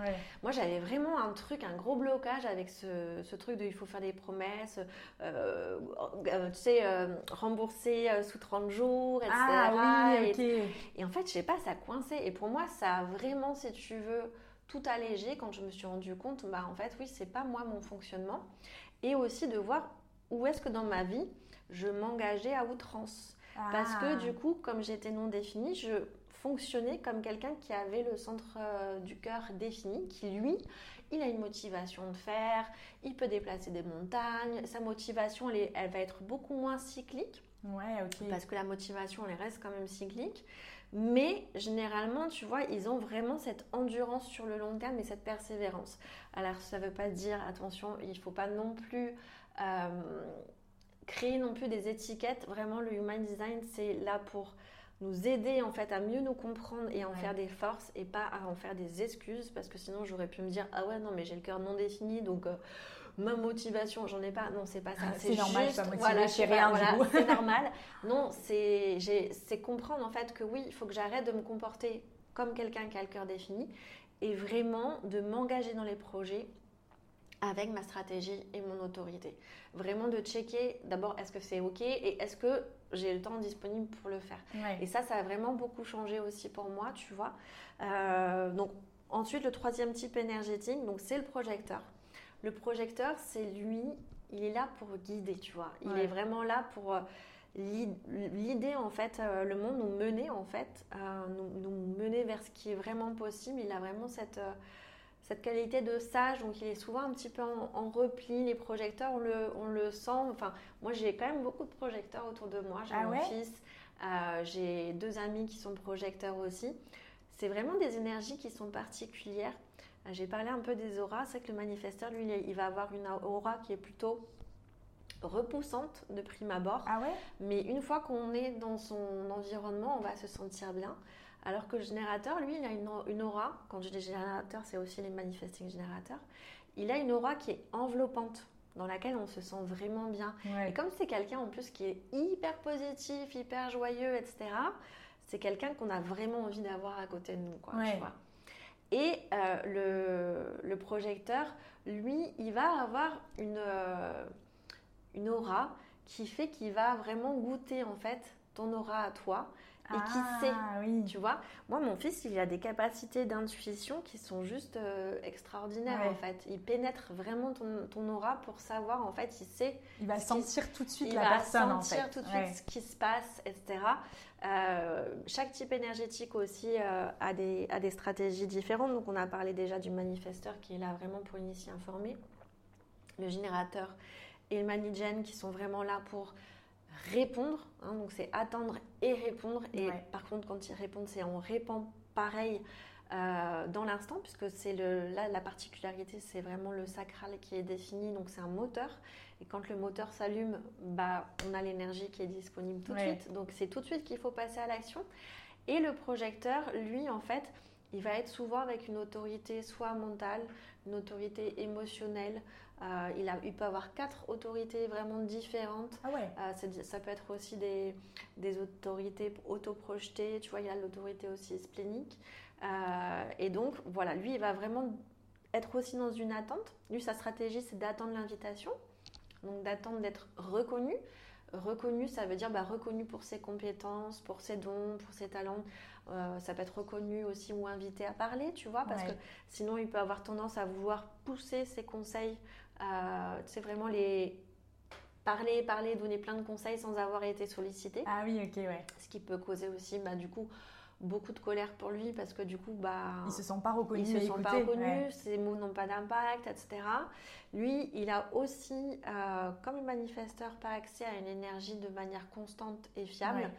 Moi, j'avais vraiment un truc, un gros blocage avec ce, truc de il faut faire des promesses, euh, euh, tu sais, euh, rembourser sous 30 jours, etc. Ah, oui, et, et, en fait, je sais pas, ça coincé. Et pour moi, ça a vraiment, si tu veux, tout allégé quand je me suis rendu compte, bah en fait, oui, c'est pas moi mon fonctionnement. Et aussi de voir où est-ce que dans ma vie, je m'engageais à outrance. Parce que ah. du coup, comme j'étais non définie, je fonctionner comme quelqu'un qui avait le centre euh, du cœur défini, qui lui, il a une motivation de faire, il peut déplacer des montagnes, sa motivation, elle, elle va être beaucoup moins cyclique. Ouais, ok. Parce que la motivation, elle reste quand même cyclique. Mais généralement, tu vois, ils ont vraiment cette endurance sur le long terme et cette persévérance. Alors, ça ne veut pas dire, attention, il ne faut pas non plus créer non plus des étiquettes. Vraiment, le Human Design, c'est là pour nous aider en fait à mieux nous comprendre et à en faire des forces et pas à en faire des excuses parce que sinon j'aurais pu me dire ah ouais non mais j'ai le cœur non défini donc euh, ma motivation j'en ai pas. Non c'est pas ça. Ah, c'est normal juste, voilà, rien voilà, c'est *laughs* normal. Non c'est c'est comprendre en fait que oui il faut que j'arrête de me comporter comme quelqu'un qui a le cœur défini et vraiment de m'engager dans les projets avec ma stratégie et mon autorité. Vraiment de checker d'abord est-ce que c'est OK et est-ce que j'ai le temps disponible pour le faire. Et ça, ça a vraiment beaucoup changé aussi pour moi, tu vois. Euh, donc ensuite, le troisième type énergétique, donc c'est le projecteur. Le projecteur, c'est lui, il est là pour guider, tu vois. Il est vraiment là pour euh, l'idée en fait, euh, le monde nous mener en fait, nous, nous, mener vers ce qui est vraiment possible. Il a vraiment cette cette qualité de sage, donc il est souvent un petit peu en, repli. Les projecteurs, on le, on le, sent. Enfin, moi, j'ai quand même beaucoup de projecteurs autour de moi. J'ai ah mon fils, euh, j'ai deux amis qui sont projecteurs aussi. C'est vraiment des énergies qui sont particulières. Euh, j'ai parlé un peu des auras. C'est que le manifesteur, lui, il va avoir une aura qui est plutôt repoussante de prime abord. Ah ouais Mais une fois qu'on est dans son environnement, on va se sentir bien. Alors que le générateur, lui, il a une, aura, quand je dis générateur, c'est aussi les manifesting générateurs, il a une aura qui est enveloppante, dans laquelle on se sent vraiment bien. Et comme c'est quelqu'un en plus qui est hyper positif, hyper joyeux, etc., c'est quelqu'un qu'on a vraiment envie d'avoir à côté de nous. Quoi, Et euh, le, projecteur, lui, il va avoir une, euh, une aura qui fait qu'il va vraiment goûter en fait ton aura à toi et qui ah, sait. Tu vois, moi, mon fils, il a des capacités d'intuition qui sont juste euh, extraordinaires en fait. Il pénètre vraiment ton, aura pour savoir en fait, il sait. Il va sentir tout de suite la personne en fait. Il va sentir tout de suite ce qui se passe, etc. Euh, chaque type énergétique aussi euh, a, des, a des stratégies différentes. Donc, on a parlé déjà du manifesteur qui est là vraiment pour initier informer, le générateur et le manigen qui sont vraiment là pour répondre. Hein, donc c'est attendre et répondre. Et par contre, quand ils répondent, c'est on répond pareil euh, dans l'instant, puisque c'est là la particularité, c'est vraiment le sacral qui est défini. Donc c'est un moteur. Et quand le moteur s'allume, bah, on a l'énergie qui est disponible tout de suite. Donc c'est tout de suite qu'il faut passer à l'action. Et le projecteur, lui, en fait, il va être souvent avec une autorité soit mentale, une autorité émotionnelle, euh, il, a, il, peut avoir quatre autorités vraiment différentes. Ah ouais. Euh, ça peut être aussi des, des autorités autoprojetées, tu vois, il y a l'autorité aussi splénique. Euh, et donc, voilà, lui, il va vraiment être aussi dans une attente. Lui, sa stratégie, c'est d'attendre l'invitation, donc d'attendre d'être reconnu. Reconnu, ça veut dire bah, reconnu pour ses compétences, pour ses dons, pour ses talents. ça peut être reconnu aussi ou invité à parler, tu vois, parce que sinon il peut avoir tendance à vouloir pousser ses conseils c'est vraiment les parler, parler, donner plein de conseils sans avoir été sollicité. Ah oui, ok, ouais. Ce qui peut causer aussi, bah, du coup, beaucoup de colère pour lui parce que du coup, bah, ils se sont pas reconnus. Ils se sont pas reconnus, ses mots n'ont pas d'impact, etc. Lui, il a aussi, euh, comme le manifesteur, pas accès à une énergie de manière constante et fiable.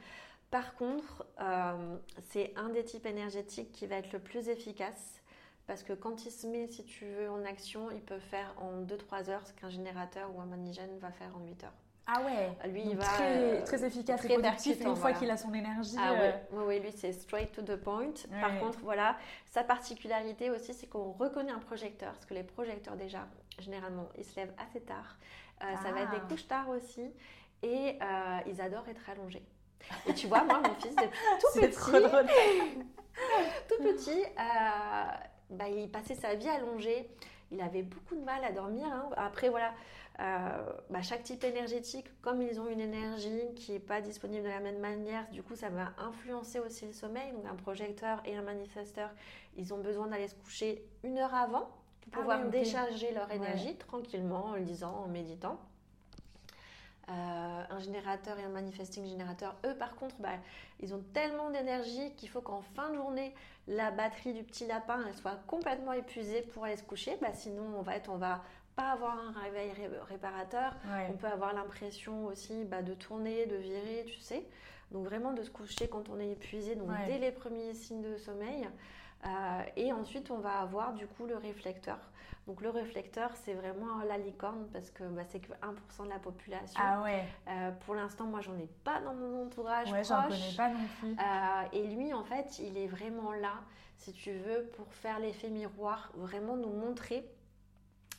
Par contre, euh, c'est un des types énergétiques qui va être le plus efficace Parce que quand il se met, si tu veux, en action, il peut faire en 2-3 heures ce qu'un générateur ou un manigène va faire en 8 heures. Ah ouais Lui, Donc il va. très, euh, très efficace très et productif une fois voilà. qu'il a son énergie. Ah euh, ouais, ouais, ouais, lui c'est straight to the point. Par contre, voilà, sa particularité aussi, c'est qu'on reconnaît un projecteur. Parce que les projecteurs, déjà, généralement, ils se lèvent assez tard. Euh, Ça va être Ah. des couches tard aussi. Et euh, ils adorent être allongés. Et tu vois, moi, mon fils, depuis *laughs* tout petit, trop drôle. *laughs* tout petit, euh, bah, il passait sa vie allongé. Il avait beaucoup de mal à dormir. hein. Après, voilà, euh, bah, chaque type énergétique, comme ils ont une énergie qui n'est pas disponible de la même manière, du coup, ça va influencer aussi le sommeil. Donc, un projecteur et un manifesteur, ils ont besoin d'aller se coucher une heure avant pour Ah pouvoir oui, décharger leur Ouais. énergie tranquillement, en lisant, en méditant. Euh, un générateur et un manifesting générateur, eux par contre, bah, ils ont tellement d'énergie qu'il faut qu'en fin de journée, la batterie du petit lapin elle soit complètement épuisée pour aller se coucher. Bah, sinon, on va, être, on va pas avoir un réveil ré- réparateur. Ouais. On peut avoir l'impression aussi bah, de tourner, de virer, tu sais. Donc vraiment de se coucher quand on est épuisé, donc Ouais. dès les premiers signes de sommeil. Euh, et ensuite, on va avoir du coup le réflecteur. Donc le réflecteur, c'est vraiment la licorne parce que bah, c'est que 1% de la population. Ah ouais, Euh, pour l'instant, moi, j'en ai pas dans mon entourage ouais j'en connais pas non plus. Euh, et lui, en fait, il est vraiment là, si tu veux, pour faire l'effet miroir, vraiment nous montrer,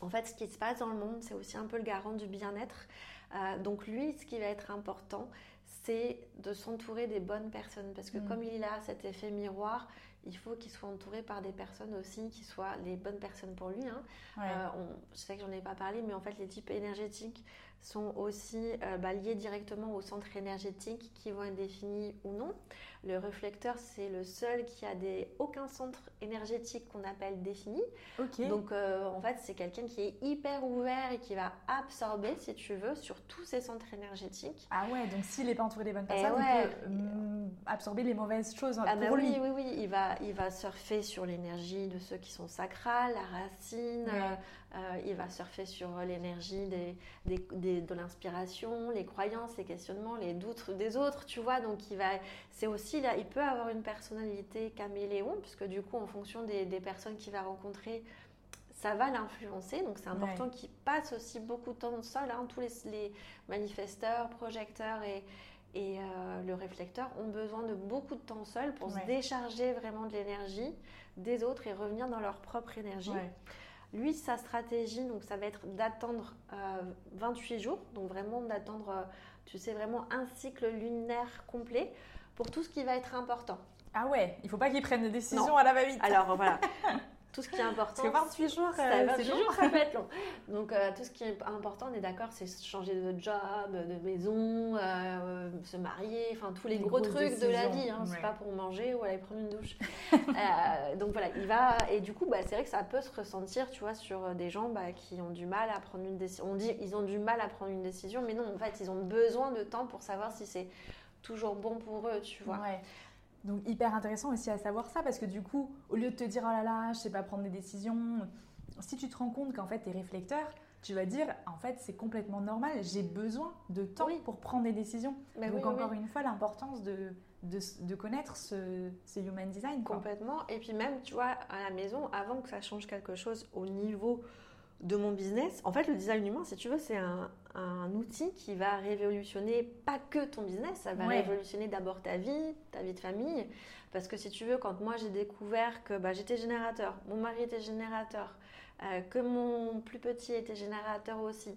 en fait, ce qui se passe dans le monde. C'est aussi un peu le garant du bien-être. Donc lui, ce qui va être important, c'est de s'entourer des bonnes personnes. Parce que Mm. comme il a cet effet miroir, il faut qu'il soit entouré par des personnes aussi qui soient les bonnes personnes pour lui. hein. Ouais. Euh, on- je sais que j'en ai pas parlé, mais en fait, les types énergétiques sont aussi euh, bah, liés directement au centre énergétique qui vont être définis ou non. Le réflecteur, c'est le seul qui a des, aucun centre énergétique qu'on appelle défini. Donc, euh, en fait, c'est quelqu'un qui est hyper ouvert et qui va absorber, si tu veux, sur tous ces centres énergétiques. Ah ouais, donc s'il n'est pas entouré des bonnes Eh personnes, ouais. il peut hum, absorber les mauvaises choses Ah bah pour oui, lui. oui, oui, il va, il va surfer sur l'énergie de ceux qui sont sacrales, la racine, Ouais. euh, euh, il va surfer sur l'énergie des, des- des- de l'inspiration, les croyances, les questionnements, les doutes des autres, tu vois. Donc il va, c'est aussi là, il peut avoir une personnalité caméléon, puisque du coup, en fonction des, des personnes qu'il va rencontrer, ça va l'influencer. Donc c'est important qu'il passe aussi beaucoup de temps seul. hein. Tous les, les manifesteurs, projecteurs et, et euh, le réflecteur ont besoin de beaucoup de temps seul pour Ouais. se décharger vraiment de l'énergie des autres et revenir dans leur propre énergie. Ouais. Lui, sa stratégie, donc ça va être d'attendre euh, 28 jours, donc vraiment d'attendre, euh, tu sais, vraiment un cycle lunaire complet pour tout ce qui va être important. Ah ouais, il faut pas qu'il prenne des décisions Non. à la va-vite. Alors voilà, *laughs* tout ce qui est important. Parce que 28 jours, Ça, euh, 28 c'est long. jours, ça peut être long. Donc, euh, tout ce qui est important, on est d'accord, c'est changer de job, de maison, euh, se marier, enfin tous les gros trucs de la vie. Hein, C'est ouais. pas pour manger ou aller prendre une douche. *laughs* Euh, donc voilà, il va. Et du coup, bah, c'est vrai que ça peut se ressentir, tu vois, sur des gens bah, qui ont du mal à prendre une décision. On dit ils ont du mal à prendre une décision, mais non, en fait, ils ont besoin de temps pour savoir si c'est toujours bon pour eux, tu vois. Ouais. Donc hyper intéressant aussi à savoir ça parce que du coup, au lieu de te dire oh là là, je sais pas prendre des décisions, si tu te rends compte qu'en fait t'es réflecteur, tu vas dire en fait c'est complètement normal, j'ai besoin de temps Oui. pour prendre des décisions. Mais Donc oui, oui, encore oui. une fois l'importance de, de, de connaître ce, ce human design. quoi. Complètement. Et puis même, tu vois, à la maison, avant que ça change quelque chose au niveau de mon business, en fait, le design humain, si tu veux, c'est un, un outil qui va révolutionner pas que ton business, ça va Ouais. révolutionner d'abord ta vie, ta vie de famille. Parce que si tu veux, quand moi j'ai découvert que bah, j'étais générateur, mon mari était générateur, euh, que mon plus petit était générateur aussi,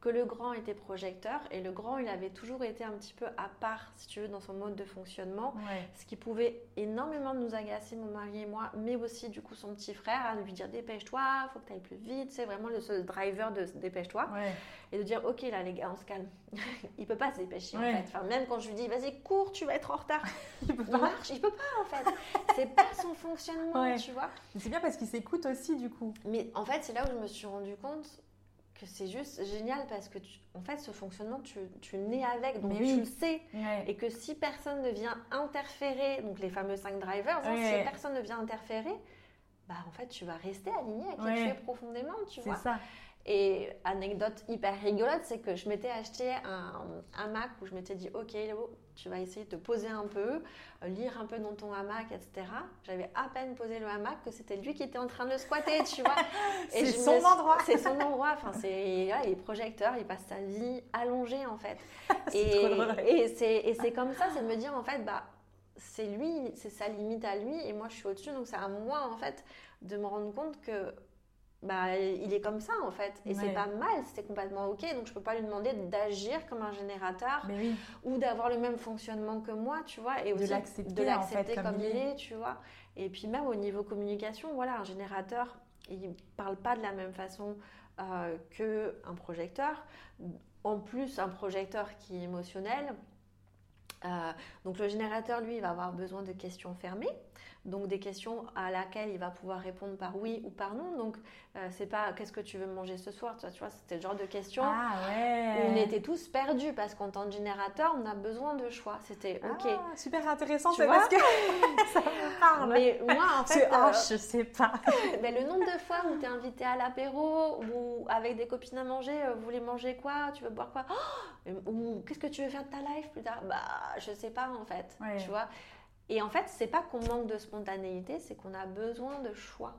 que le grand était projecteur, et le grand, il avait toujours été un petit peu à part, si tu veux, dans son mode de fonctionnement Ouais. ce qui pouvait énormément nous agacer, mon mari et moi, mais aussi du coup son petit frère, à lui dire dépêche-toi, faut que tu ailles plus vite, c'est vraiment le seul driver de dépêche-toi, Ouais. et de dire ok là les gars, on se calme. *laughs* il peut pas se dépêcher Ouais. en fait. Enfin, même quand je lui dis vas-y cours, tu vas être en retard, *laughs* Il peut il pas. marche, il peut pas en fait. c'est pas son fonctionnement, tu vois. Mais C'est bien parce qu'il s'écoute aussi du coup. Mais en fait, c'est là où je me suis rendu compte que c'est juste génial parce que tu- en fait ce fonctionnement tu, tu nais avec donc Mais tu oui. le sais Ouais. et que si personne ne vient interférer, donc les fameux 5 drivers, hein, si personne ne vient interférer, bah en fait tu vas rester aligné avec qui Ouais. tu es profondément, tu C'est vois. ça. Et anecdote hyper rigolote, c'est que je m'étais acheté un, hamac où je m'étais dit, ok, tu vas essayer de te poser un peu, euh, lire un peu dans ton hamac, etc. J'avais à peine posé le hamac que c'était lui qui était en train de squatter, tu vois. *laughs* c'est son endroit. C'est son endroit. Enfin, c'est les projecteurs, il passe sa vie allongé en fait. *laughs* et et c'est comme ça, c'est de me dire en fait, bah c'est lui, c'est sa limite à lui, et moi je suis au-dessus, donc c'est à moi en fait de me rendre compte que bah, il est comme ça en fait. Et c'est pas mal, c'est complètement ok. Donc je peux pas lui demander d'agir comme un générateur ou d'avoir le même fonctionnement que moi, tu vois. Et aussi de l'accepter comme, il est. tu vois. Et puis même au niveau communication, voilà, un générateur, il parle pas de la même façon euh, qu'un projecteur. En plus, un projecteur qui est émotionnel. Euh, donc le générateur, lui, il va avoir besoin de questions fermées donc des questions à laquelle il va pouvoir répondre par oui ou par non. Donc euh, c'est pas qu'est-ce que tu veux manger ce soir, tu vois, c'était le genre de questions ah, ouais. on était tous perdus parce qu'en tant que générateur, on a besoin de choix. C'était ok. Ah, super intéressant, vois parce que *laughs* ça me parle. Mais moi en fait, oh, je sais pas. mais *laughs* le nombre de fois où tu es invité à l'apéro ou avec des copines à manger, euh, vous voulez manger quoi, tu veux boire quoi, oh, ou qu'est-ce que tu veux faire de ta life plus tard, bah je sais pas en fait, tu vois? Et en fait, c'est pas qu'on manque de spontanéité, c'est qu'on a besoin de choix.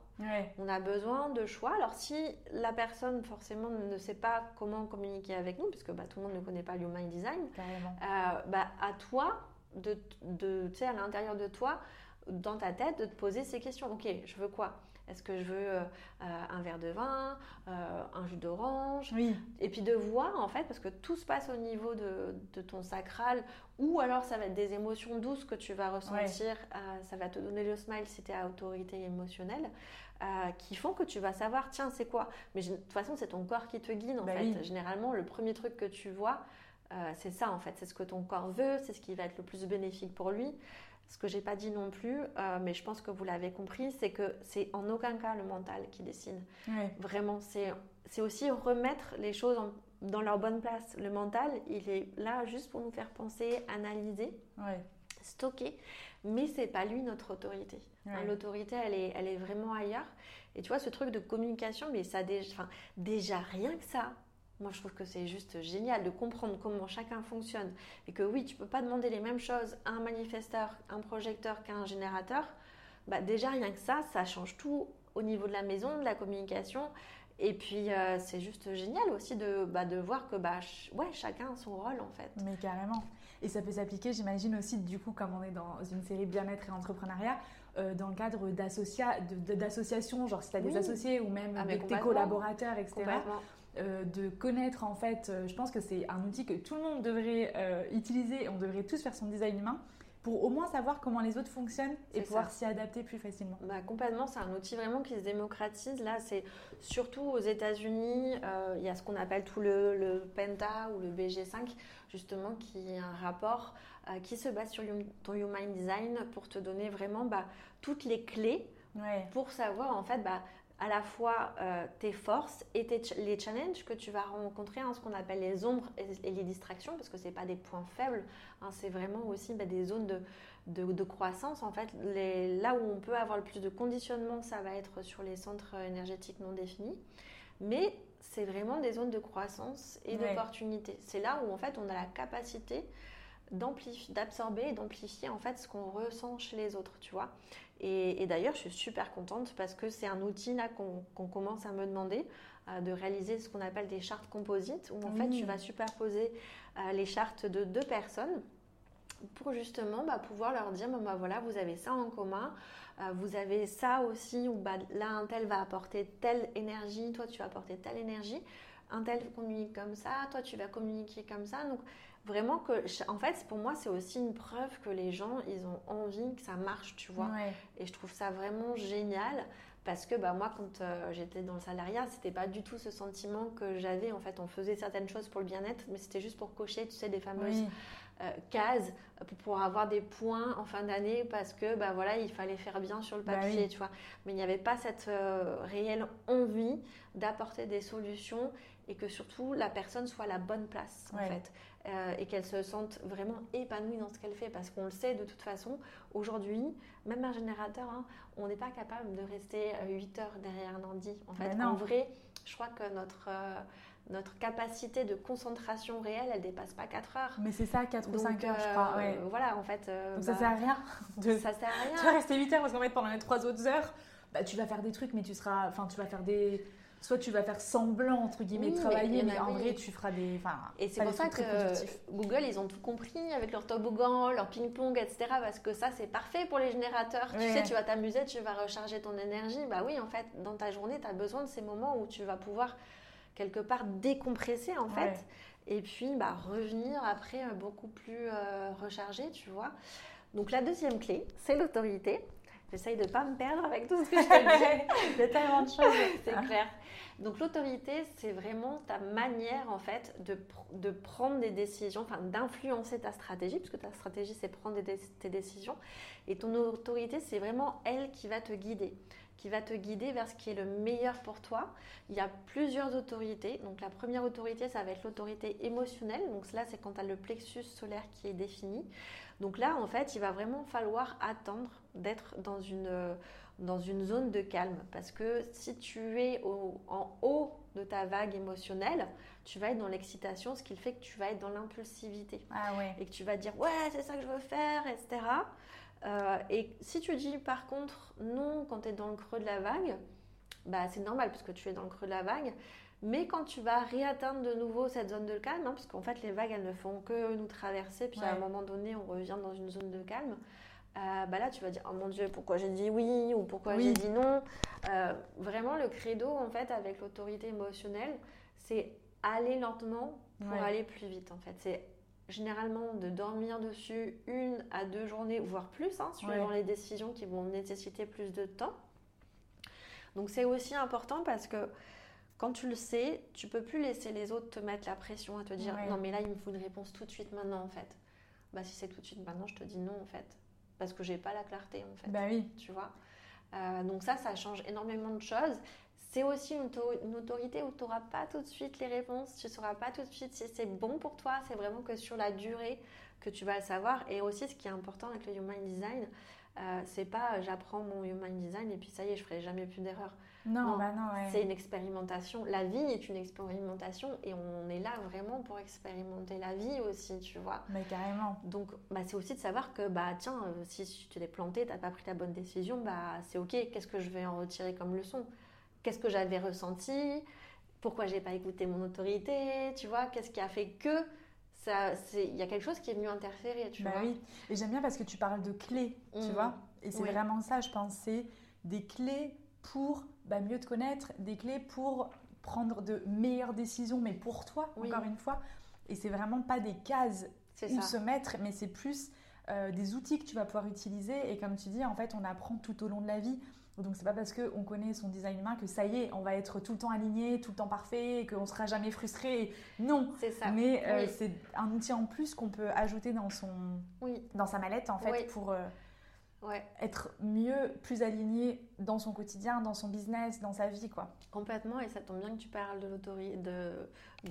On a besoin de choix. Alors, si la personne, forcément, ne sait pas comment communiquer avec nous, puisque bah, tout le monde ne connaît pas l'human design, euh, bah, à toi, de, de, à l'intérieur de toi, dans ta tête, de te poser ces questions. Ok, je veux quoi? Est-ce que je veux euh, un verre de vin, euh, un jus d'orange? Oui. Et puis de voir en fait, parce que tout se passe au niveau de, ton sacral, ou alors ça va être des émotions douces que tu vas ressentir, euh, ça va te donner le smile si tu es à autorité émotionnelle, qui font que tu vas savoir, tiens, c'est quoi? Mais de toute façon, c'est ton corps qui te guide en bah fait. Généralement, le premier truc que tu vois, c'est ça en fait, c'est ce que ton corps veut, c'est ce qui va être le plus bénéfique pour lui. Ce que j'ai pas dit non plus, euh, mais je pense que vous l'avez compris, c'est que c'est en aucun cas le mental qui décide. Vraiment, c'est aussi remettre les choses dans leur bonne place. Le mental, il est là juste pour nous faire penser, analyser, stocker, mais c'est pas lui notre autorité. L'autorité, elle est, elle est vraiment ailleurs. Et tu vois, ce truc de communication, mais ça déjà, déjà rien que ça, moi, je trouve que c'est juste génial de comprendre comment chacun fonctionne et que oui, tu peux pas demander les mêmes choses à un manifesteur, un projecteur qu'à un générateur. Bah, déjà, rien que ça, ça change tout au niveau de la maison, de la communication. Et puis, euh, c'est juste génial aussi de, bah, de voir que bah, ouais, chacun a son rôle en fait. Mais carrément. Et ça peut s'appliquer, j'imagine aussi, du coup, comme on est dans une série bien-être et entrepreneuriat, euh, dans le cadre d'associations, genre si tu as des associés ou même avec ah, tes collaborateurs, etc. Euh, de connaître en fait, euh, je pense que c'est un outil que tout le monde devrait euh, utiliser, on devrait tous faire son design humain pour au moins savoir comment les autres fonctionnent et pouvoir s'y adapter plus facilement. Bah, complètement, c'est un outil vraiment qui se démocratise. Là, c'est surtout aux États-Unis, il y a ce qu'on appelle tout le, Penta ou le BG5, justement, qui est un rapport qui se base sur ton Human Design pour te donner vraiment bah, toutes les clés pour savoir en fait bah, à la fois euh, tes forces et les challenges que tu vas rencontrer, hein, ce qu'on appelle les ombres et, les distractions, parce que ce n'est pas des points faibles, hein, c'est vraiment aussi bah, des zones de, de, croissance. En fait, les, là où on peut avoir le plus de conditionnement, ça va être sur les centres énergétiques non définis. Mais c'est vraiment des zones de croissance et d'opportunité. C'est là où en fait on a la capacité d'absorber et d'amplifier en fait ce qu'on ressent chez les autres, tu vois. Et, d'ailleurs, je suis super contente parce que c'est un outil là qu'on commence à me demander euh, de réaliser ce qu'on appelle des chartes composites, où en fait tu vas superposer euh, les chartes de deux personnes pour justement bah, pouvoir leur dire bah, voilà, vous avez ça en commun, euh, vous avez ça aussi, où bah, là un tel va apporter telle énergie, toi tu vas apporter telle énergie, un tel communique comme ça, toi tu vas communiquer comme ça. Donc vraiment que, en fait, pour moi, c'est aussi une preuve que les gens, ils ont envie que ça marche, tu vois. Et je trouve ça vraiment génial parce que bah, moi, quand euh, j'étais dans le salariat, c'était pas du tout ce sentiment que j'avais. En fait, on faisait certaines choses pour le bien-être, mais c'était juste pour cocher, tu sais, des fameuses euh, cases pour pouvoir avoir des points en fin d'année parce que bah voilà, il fallait faire bien sur le bah papier, tu vois. Mais il n'y avait pas cette euh, réelle envie d'apporter des solutions et que surtout la personne soit à la bonne place en fait. Euh, et qu'elle se sente vraiment épanouie dans ce qu'elle fait. Parce qu'on le sait de toute façon, aujourd'hui, même un générateur, hein, on n'est pas capable de rester 8 euh, heures derrière un ordi. En fait, en vrai, Je crois que notre, notre capacité de concentration réelle, elle dépasse pas 4 heures. Mais c'est ça, 4 ou 5 heures, je crois. Ouais. Voilà, en fait. Donc ça bah, sert à rien. De... Ça sert à *laughs* rien. Tu vas rester 8 heures parce qu'en fait, pendant les 3 autres heures, bah, tu vas faire des trucs, mais tu seras. Enfin, tu vas faire des soit tu vas faire semblant entre guillemets de travailler, mais, en vrai tu feras des. Et c'est pour ça que Google ils ont tout compris avec leur toboggan, leur ping-pong, etc. Parce que ça c'est parfait pour les générateurs. Tu sais, tu vas t'amuser, tu vas recharger ton énergie. Bah oui, en fait, dans ta journée, tu as besoin de ces moments où tu vas pouvoir quelque part décompresser en fait. Et puis bah, revenir après euh, beaucoup plus euh, rechargé, tu vois. Donc la deuxième clé, c'est l'autorité. J'essaye de ne pas me perdre avec tout ce que je te dis. *laughs* Il y a tellement de choses, c'est clair. Donc l'autorité, c'est vraiment ta manière en fait de, prendre des décisions, enfin d'influencer ta stratégie, puisque ta stratégie c'est prendre tes décisions. Et ton autorité, c'est vraiment elle qui va te guider qui va te guider vers ce qui est le meilleur pour toi. Il y a plusieurs autorités. Donc la première autorité, ça va être l'autorité émotionnelle. Donc là, c'est quand tu as le plexus solaire qui est défini. Donc là, en fait, il va vraiment falloir attendre d'être dans une, dans une zone de calme. Parce que si tu es en haut de ta vague émotionnelle, tu vas être dans l'excitation, ce qui fait que tu vas être dans l'impulsivité. Ah ouais. Et que tu vas dire, ouais, c'est ça que je veux faire, etc. Euh, et si tu dis par contre non quand tu es dans le creux de la vague, bah, c'est normal parce que tu es dans le creux de la vague. Mais quand tu vas réatteindre de nouveau cette zone de calme, hein, parce qu'en fait les vagues elles ne font que nous traverser, puis à un moment donné on revient dans une zone de calme, euh, bah là tu vas dire oh mon dieu pourquoi j'ai dit oui ou pourquoi j'ai dit non? Euh, vraiment le credo en fait avec l'autorité émotionnelle, c'est aller lentement pour aller plus vite en fait. C'est généralement de dormir dessus une à deux journées, voire plus, hein, suivant les décisions qui vont nécessiter plus de temps. Donc c'est aussi important parce que quand tu le sais, tu peux plus laisser les autres te mettre la pression à te dire non mais là il me faut une réponse tout de suite maintenant en fait. Bah si c'est tout de suite maintenant, je te dis non en fait parce que j'ai pas la clarté en fait. Bah oui. Tu vois? Euh, donc ça, ça change énormément de choses. C'est aussi une, autorité où tu n'auras pas tout de suite les réponses, tu ne sauras pas tout de suite si c'est bon pour toi, c'est vraiment que sur la durée que tu vas le savoir. Et aussi, ce qui est important avec le Human Design, euh, c'est pas euh, j'apprends mon Human Design et puis ça y est, je ferai jamais plus d'erreurs. Non, bah non c'est une expérimentation. La vie est une expérimentation et on est là vraiment pour expérimenter la vie aussi, tu vois. Mais carrément. Donc, bah, c'est aussi de savoir que, bah, tiens, euh, si tu t'es planté, tu n'as pas pris la bonne décision, bah, c'est ok, qu'est-ce que je vais en retirer comme leçon? Qu'est-ce que j'avais ressenti, pourquoi j'ai pas écouté mon autorité, tu vois, qu'est-ce qui a fait que ça, il y a quelque chose qui est venu interférer, tu bah vois. Oui, et j'aime bien parce que tu parles de clés, tu mmh. vois, et c'est vraiment ça, je pense, c'est des clés pour bah, mieux te connaître, des clés pour prendre de meilleures décisions, mais pour toi, encore une fois. Et c'est vraiment pas des cases où se mettre, mais c'est plus euh, des outils que tu vas pouvoir utiliser. Et comme tu dis, en fait, on apprend tout au long de la vie. Donc c'est pas parce qu'on connaît son design humain que ça y est, on va être tout le temps aligné, tout le temps parfait, qu'on sera jamais frustré. Non. C'est ça. Mais euh, c'est un outil en plus qu'on peut ajouter dans son, dans sa mallette en fait pour euh, ouais. être mieux, plus aligné dans son quotidien, dans son business, dans sa vie quoi. Complètement. Et ça tombe bien que tu parles de l'autorité, de,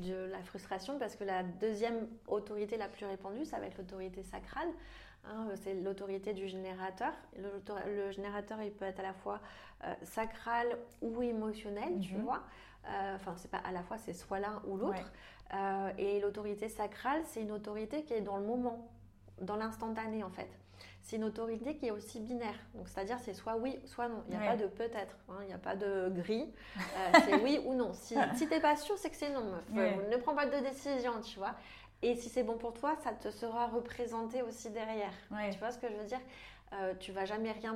de la frustration parce que la deuxième autorité la plus répandue, ça va être l'autorité sacrale. Hein, c'est l'autorité du générateur. Le, générateur, il peut être à la fois euh, sacral ou émotionnel, tu mhm. vois. Euh, enfin, c'est pas à la fois, c'est soit l'un ou l'autre. Euh, et l'autorité sacrale, c'est une autorité qui est dans le moment, dans l'instantané, en fait. C'est une autorité qui est aussi binaire. Donc, c'est-à-dire, c'est soit oui, soit non. Il n'y a pas de peut-être. Hein. Il n'y a pas de gris. *laughs* c'est oui ou non. Si, si tu n'es pas sûr, c'est que c'est non, Ne prends pas de décision, tu vois. Et si c'est bon pour toi, ça te sera représenté aussi derrière. Tu vois ce que je veux dire? Euh, tu vas jamais rien,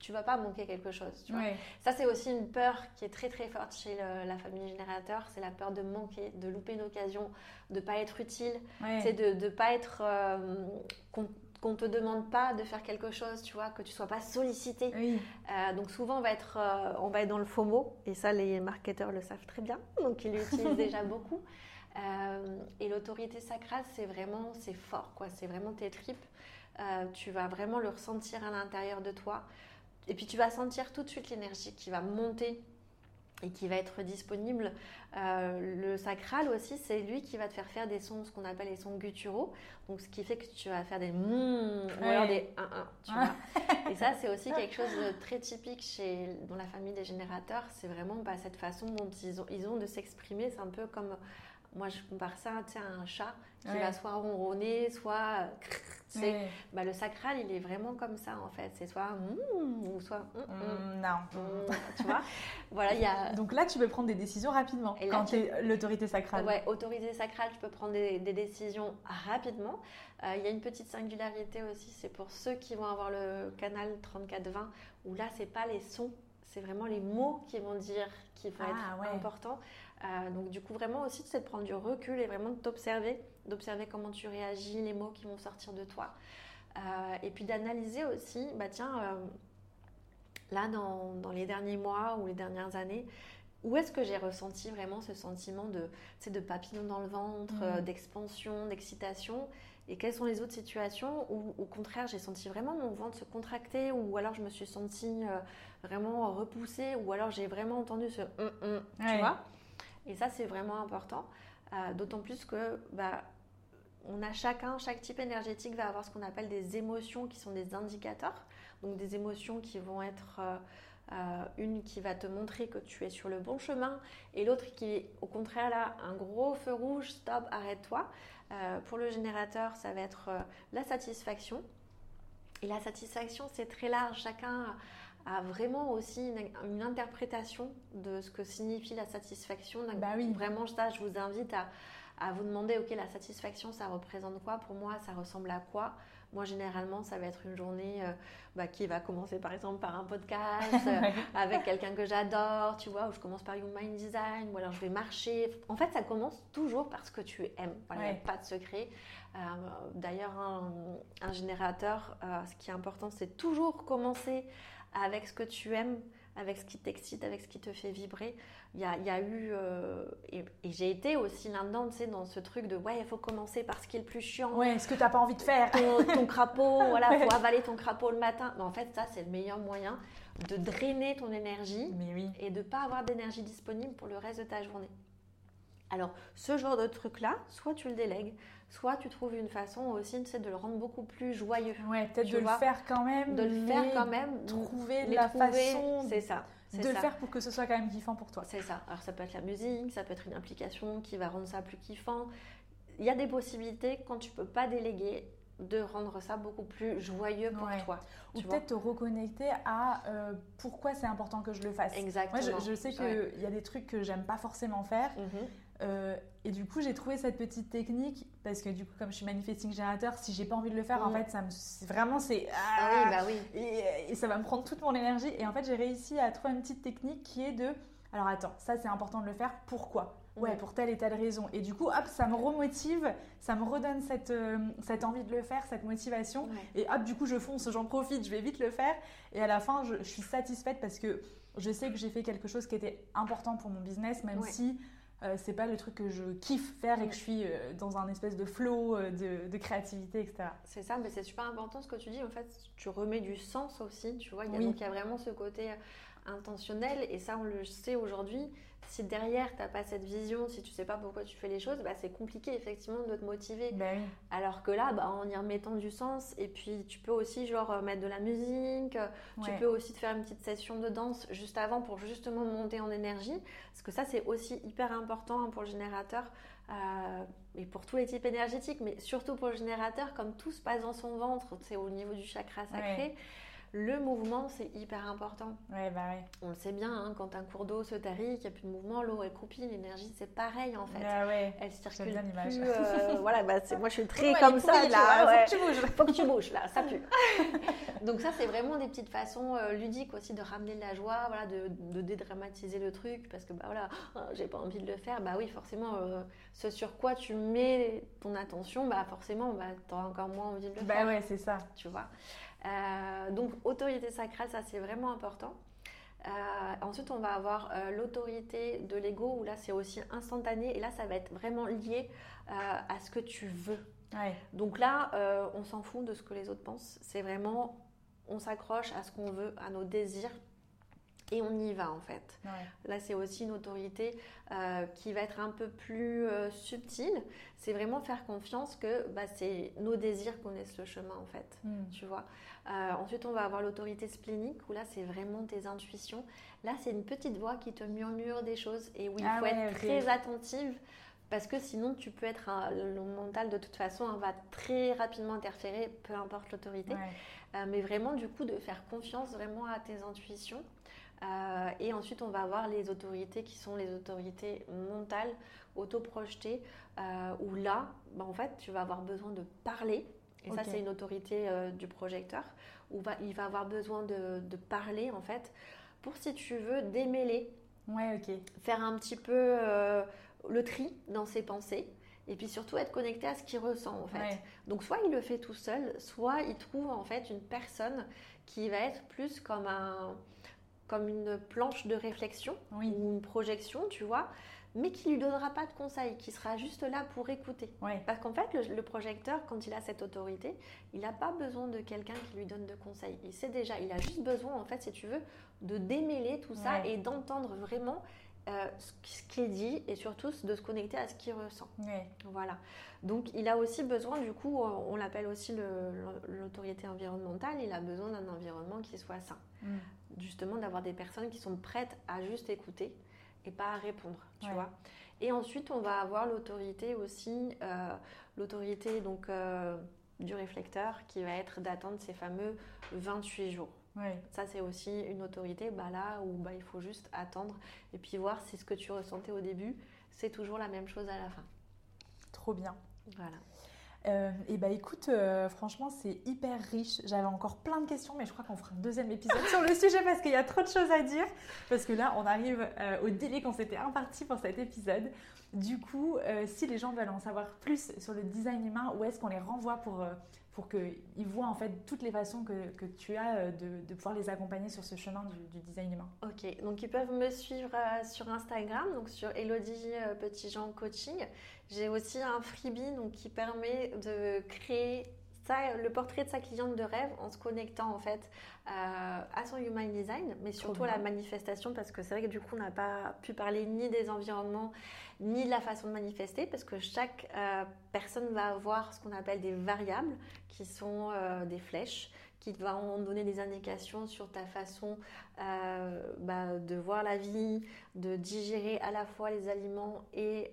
tu vas pas manquer quelque chose. Tu vois Ça, c'est aussi une peur qui est très très forte chez la famille générateur. C'est la peur de manquer, de louper une occasion, de pas être utile, c'est de ne pas être euh, qu'on ne te demande pas de faire quelque chose, tu vois, que tu sois pas sollicité. Euh, donc souvent on va être, on va être dans le FOMO et ça les marketeurs le savent très bien, donc ils l'utilisent *laughs* déjà beaucoup. Euh, et l'autorité sacrale, c'est vraiment, c'est fort, quoi. C'est vraiment tes tripes. Euh, tu vas vraiment le ressentir à l'intérieur de toi. Et puis tu vas sentir tout de suite l'énergie qui va monter et qui va être disponible. Euh, le sacral aussi, c'est lui qui va te faire faire des sons, ce qu'on appelle les sons gutturaux. Donc, ce qui fait que tu vas faire des mmm ou alors des 1 1 tu vois. *laughs* Et ça, c'est aussi quelque chose de très typique chez, dans la famille des générateurs. C'est vraiment bah, cette façon dont ils ont, ils ont de s'exprimer. C'est un peu comme moi, je compare ça à un chat qui va soit ronronner, soit. Bah, le sacral, il est vraiment comme ça en fait. C'est soit mm, ou soit mm, mm. non. tu vois *laughs* Voilà, il y a. Donc là, tu peux prendre des décisions rapidement Et quand tu es l'autorité sacrale. Ouais, autorité sacrale, tu peux prendre des, décisions rapidement. Euh, il y a une petite singularité aussi, c'est pour ceux qui vont avoir le canal 3420 où là, c'est pas les sons, c'est vraiment les mots qui vont dire qui vont ah, être importants. Euh, donc du coup vraiment aussi c'est de prendre du recul et vraiment de t'observer, d'observer comment tu réagis, les mots qui vont sortir de toi. Euh, et puis d'analyser aussi, bah tiens, euh, là dans, dans, les derniers mois ou les dernières années, où est-ce que j'ai ressenti vraiment ce sentiment de, de papillon dans le ventre, mmh. d'expansion, d'excitation? Et quelles sont les autres situations où, au contraire, j'ai senti vraiment mon ventre se contracter, ou alors je me suis sentie vraiment repoussée, ou alors j'ai vraiment entendu ce hum, hum tu vois? Et ça, c'est vraiment important. Euh, d'autant plus que bah, on a chacun, chaque type énergétique va avoir ce qu'on appelle des émotions qui sont des indicateurs. Donc des émotions qui vont être euh, euh, une qui va te montrer que tu es sur le bon chemin et l'autre qui, au contraire, là, un gros feu rouge, stop, arrête-toi. pour le générateur, ça va être la satisfaction. Et la satisfaction, c'est très large. Chacun a vraiment aussi une, interprétation de ce que signifie la satisfaction. bah oui. Vraiment, ça, je vous invite à, à, vous demander, ok, la satisfaction, ça représente quoi? Pour moi, ça ressemble à quoi? Moi, généralement, ça va être une journée euh, bah, qui va commencer par exemple par un podcast *laughs* euh, avec quelqu'un que j'adore, tu vois, où je commence par Human Design, ou alors je vais marcher. En fait, ça commence toujours parce que tu aimes. Voilà, pas de secret. Euh, d'ailleurs, un, un, générateur, ce qui est important, c'est toujours commencer avec ce que tu aimes, avec ce qui t'excite, avec ce qui te fait vibrer. Il y a, il y a eu, euh, et, j'ai été aussi là-dedans, tu sais, dans ce truc de ouais, il faut commencer par ce qui est le plus chiant. Ouais, ce que tu n'as pas envie de faire. Ton, crapaud, *laughs* voilà, il faut avaler ton crapaud le matin. Mais en fait, ça, c'est le meilleur moyen de drainer ton énergie Mais oui. et de ne pas avoir d'énergie disponible pour le reste de ta journée. Alors, ce genre de truc-là, soit tu le délègues, soit tu trouves une façon aussi de le rendre beaucoup plus joyeux. Ouais, peut-être de le faire quand même. De le faire quand même. Trouver la façon. C'est ça. De le faire pour que ce soit quand même kiffant pour toi. C'est ça. Alors ça peut être la musique, ça peut être une application qui va rendre ça plus kiffant. Il y a des possibilités quand tu peux pas déléguer de rendre ça beaucoup plus joyeux pour toi. Ou peut-être te reconnecter à euh, pourquoi c'est important que je le fasse. Exactement. Moi, je, sais qu'il y a des trucs que j'aime pas forcément faire. Mhm. Euh, et du coup, j'ai trouvé cette petite technique parce que du coup, comme je suis manifesting générateur, si j'ai pas envie de le faire, en fait, ça me, vraiment, c'est ah, oui, bah oui. Et, ça va me prendre toute mon énergie. Et en fait, j'ai réussi à trouver une petite technique qui est de, alors attends, ça c'est important de le faire. Pourquoi? Ouais, mm. pour telle et telle raison. Et du coup, hop, ça me remotive, ça me redonne cette, euh, cette envie de le faire, cette motivation. Et hop, du coup, je fonce, j'en profite, je vais vite le faire. Et à la fin, je, suis satisfaite parce que je sais que j'ai fait quelque chose qui était important pour mon business, même si euh, c'est pas le truc que je kiffe faire et que je suis euh, dans un espèce de flow euh, de, créativité, etc. C'est ça, mais c'est super important ce que tu dis. En fait, tu remets du sens aussi, tu vois. Il y a, Donc, il y a vraiment ce côté intentionnel et ça, on le sait aujourd'hui si derrière tu n'as pas cette vision, si tu sais pas pourquoi tu fais les choses, bah, c'est compliqué effectivement de te motiver. Bah Alors que là, bah, en y remettant du sens, et puis tu peux aussi genre euh, mettre de la musique, tu peux aussi te faire une petite session de danse juste avant pour justement monter en énergie, parce que ça c'est aussi hyper important hein, pour le générateur. Euh, et pour tous les types énergétiques, mais surtout pour le générateur, comme tout se passe dans son ventre, c'est au niveau du chakra sacré, le mouvement, c'est hyper important. Ouais, bah ouais. On le sait bien, hein, quand un cours d'eau se tarit, qu'il n'y a plus de mouvement, l'eau est croupie, l'énergie, c'est pareil en fait. Ah ouais. Elle circule plus. Euh, *laughs* voilà, bah, moi je suis très comme ça. là, faut que tu bouges. faut que tu bouges, là, ça pue. *laughs* Donc ça, c'est vraiment des petites façons euh, ludiques aussi de ramener de la joie, voilà, de, de dédramatiser le truc, parce que bah voilà, oh, j'ai pas envie de le faire. Bah oui, forcément, euh, ce sur quoi tu mets ton attention, bah forcément, bah, tu auras encore moins envie de le bah faire. Bah ouais, c'est ça. Tu vois. Euh, donc autorité sacrale, ça c'est vraiment important. Euh, ensuite, on va avoir euh, l'autorité de l'ego, où là c'est aussi instantané, et là ça va être vraiment lié à ce que tu veux. Donc là, on s'en fout de ce que les autres pensent. C'est vraiment, on s'accroche à ce qu'on veut, à nos désirs. Et on y va en fait. Là, c'est aussi une autorité euh, qui va être un peu plus euh, subtile. C'est vraiment faire confiance que bah, c'est nos désirs connaissent le chemin en fait. Hmm. Tu vois. Euh, ensuite, on va avoir l'autorité splénique où là, c'est vraiment tes intuitions. Là, c'est une petite voix qui te murmure des choses et où il ah faut être très attentive parce que sinon tu peux être le mental de toute façon hein, va très rapidement interférer peu importe l'autorité mais vraiment du coup de faire confiance vraiment à tes intuitions euh, et ensuite, on va avoir les autorités qui sont les autorités mentales, autoprojetées, euh, où là, bah, en fait, tu vas avoir besoin de parler. Et ça, c'est une autorité euh, du projecteur, où va, il va avoir besoin de, parler, en fait, pour, si tu veux, démêler. Ouais, ok. Faire un petit peu le tri dans ses pensées. Et puis surtout être connecté à ce qu'il ressent en fait. Donc soit il le fait tout seul, soit il trouve en fait une personne qui va être plus comme un, comme une planche de réflexion ou une projection, tu vois, mais qui lui donnera pas de conseils, qui sera juste là pour écouter. Parce qu'en fait, le, projecteur, quand il a cette autorité, il n'a pas besoin de quelqu'un qui lui donne de conseils. Il sait déjà, il a juste besoin, en fait, si tu veux, de démêler tout ça et d'entendre vraiment euh, ce qu'il dit et surtout de se connecter à ce qu'il ressent. Voilà. Donc il a aussi besoin, du coup, on l'appelle aussi l'autorité environnementale, il a besoin d'un environnement qui soit sain. Mm justement d'avoir des personnes qui sont prêtes à juste écouter et pas à répondre, tu vois. Et ensuite, on va avoir l'autorité aussi, euh, l'autorité donc euh, du réflecteur qui va être d'attendre ces fameux 28 jours. Ça, c'est aussi une autorité bah, là où bah, il faut juste attendre et puis voir si ce que tu ressentais au début, c'est toujours la même chose à la fin. Trop bien. Voilà. Euh, et bah écoute, euh, franchement, c'est hyper riche. J'avais encore plein de questions, mais je crois qu'on fera un deuxième épisode sur le sujet parce qu'il y a trop de choses à dire. Parce que là, on arrive euh, au délai qu'on s'était imparti pour cet épisode. Du coup, si les gens veulent en savoir plus sur le design humain, où est-ce qu'on les renvoie pour pour qu'ils voient en fait toutes les façons que, que tu as euh, de, de, pouvoir les accompagner sur ce chemin du, design humain. Ok, donc ils peuvent me suivre euh, sur Instagram, donc sur Elodie euh, Petitjean Coaching. J'ai aussi un freebie donc, qui permet de créer ça, le portrait de sa cliente de rêve en se connectant en fait à son human design, mais surtout à la manifestation parce que c'est vrai que du coup on n'a pas pu parler ni des environnements ni de la façon de manifester, parce que chaque euh, personne va avoir ce qu'on appelle des variables, qui sont euh, des flèches, qui vont donner des indications sur ta façon euh, bah, de voir la vie, de digérer à la fois les aliments et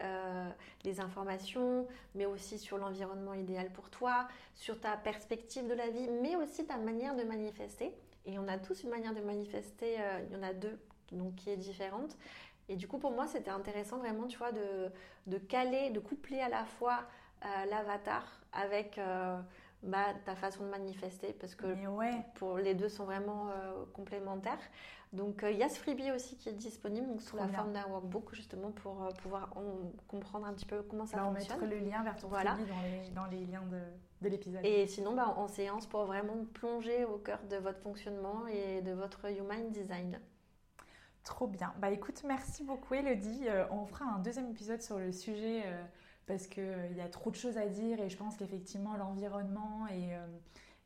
les informations, mais aussi sur l'environnement idéal pour toi, sur ta perspective de la vie, mais aussi ta manière de manifester. Et on a tous une manière de manifester, il y en a deux donc qui est différente. Et du coup, pour moi, c'était intéressant vraiment, tu vois, de, de, caler, de coupler à la fois euh, l'avatar avec euh, bah, ta façon de manifester, parce que pour les deux sont vraiment euh, complémentaires. Donc, il y a ce freebie aussi qui est disponible donc, sous la forme d'un workbook, justement, pour pouvoir comprendre un petit peu comment ça fonctionne. On mettre le lien vers ton voilà. freebie dans les, dans les liens de, de l'épisode. Et sinon, bah, en séance, pour vraiment plonger au cœur de votre fonctionnement et de votre human design. Trop bien. Bah écoute, merci beaucoup Elodie. Euh, on fera un deuxième épisode sur le sujet euh, parce qu'il euh, il y a trop de choses à dire et je pense qu'effectivement l'environnement et,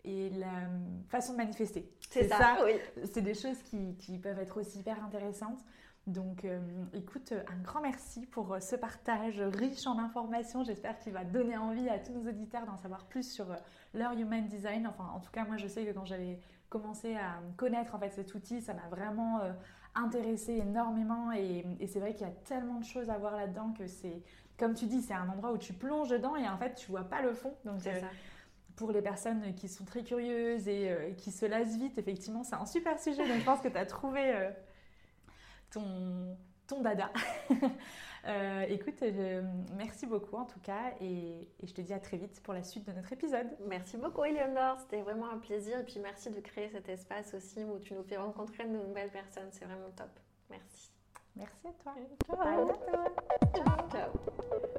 et la façon de manifester. C'est ça, oui. C'est des choses qui, qui, peuvent être aussi hyper intéressantes. Donc écoute, un grand merci pour ce partage riche en informations. J'espère qu'il va donner envie à tous nos auditeurs d'en savoir plus sur leur human design. Enfin, en tout cas, moi je sais que quand j'avais commencé à connaître en fait cet outil, ça m'a vraiment intéressé énormément et, c'est vrai qu'il y a tellement de choses à voir là-dedans que c'est, comme tu dis, c'est un endroit où tu plonges dedans et en fait tu vois pas le fond. Donc euh, pour les personnes qui sont très curieuses et euh, qui se lassent vite, effectivement, c'est un super sujet. Donc je pense que tu as trouvé euh, ton, ton dada. *laughs* Euh, écoute, merci beaucoup en tout cas et, je te dis à très vite pour la suite de notre épisode. Merci beaucoup Eleonore, c'était vraiment un plaisir et puis merci de créer cet espace aussi où tu nous fais rencontrer de nouvelles personnes, c'est vraiment top. Merci. Merci à toi. Ciao. À bientôt. Ciao. Ciao.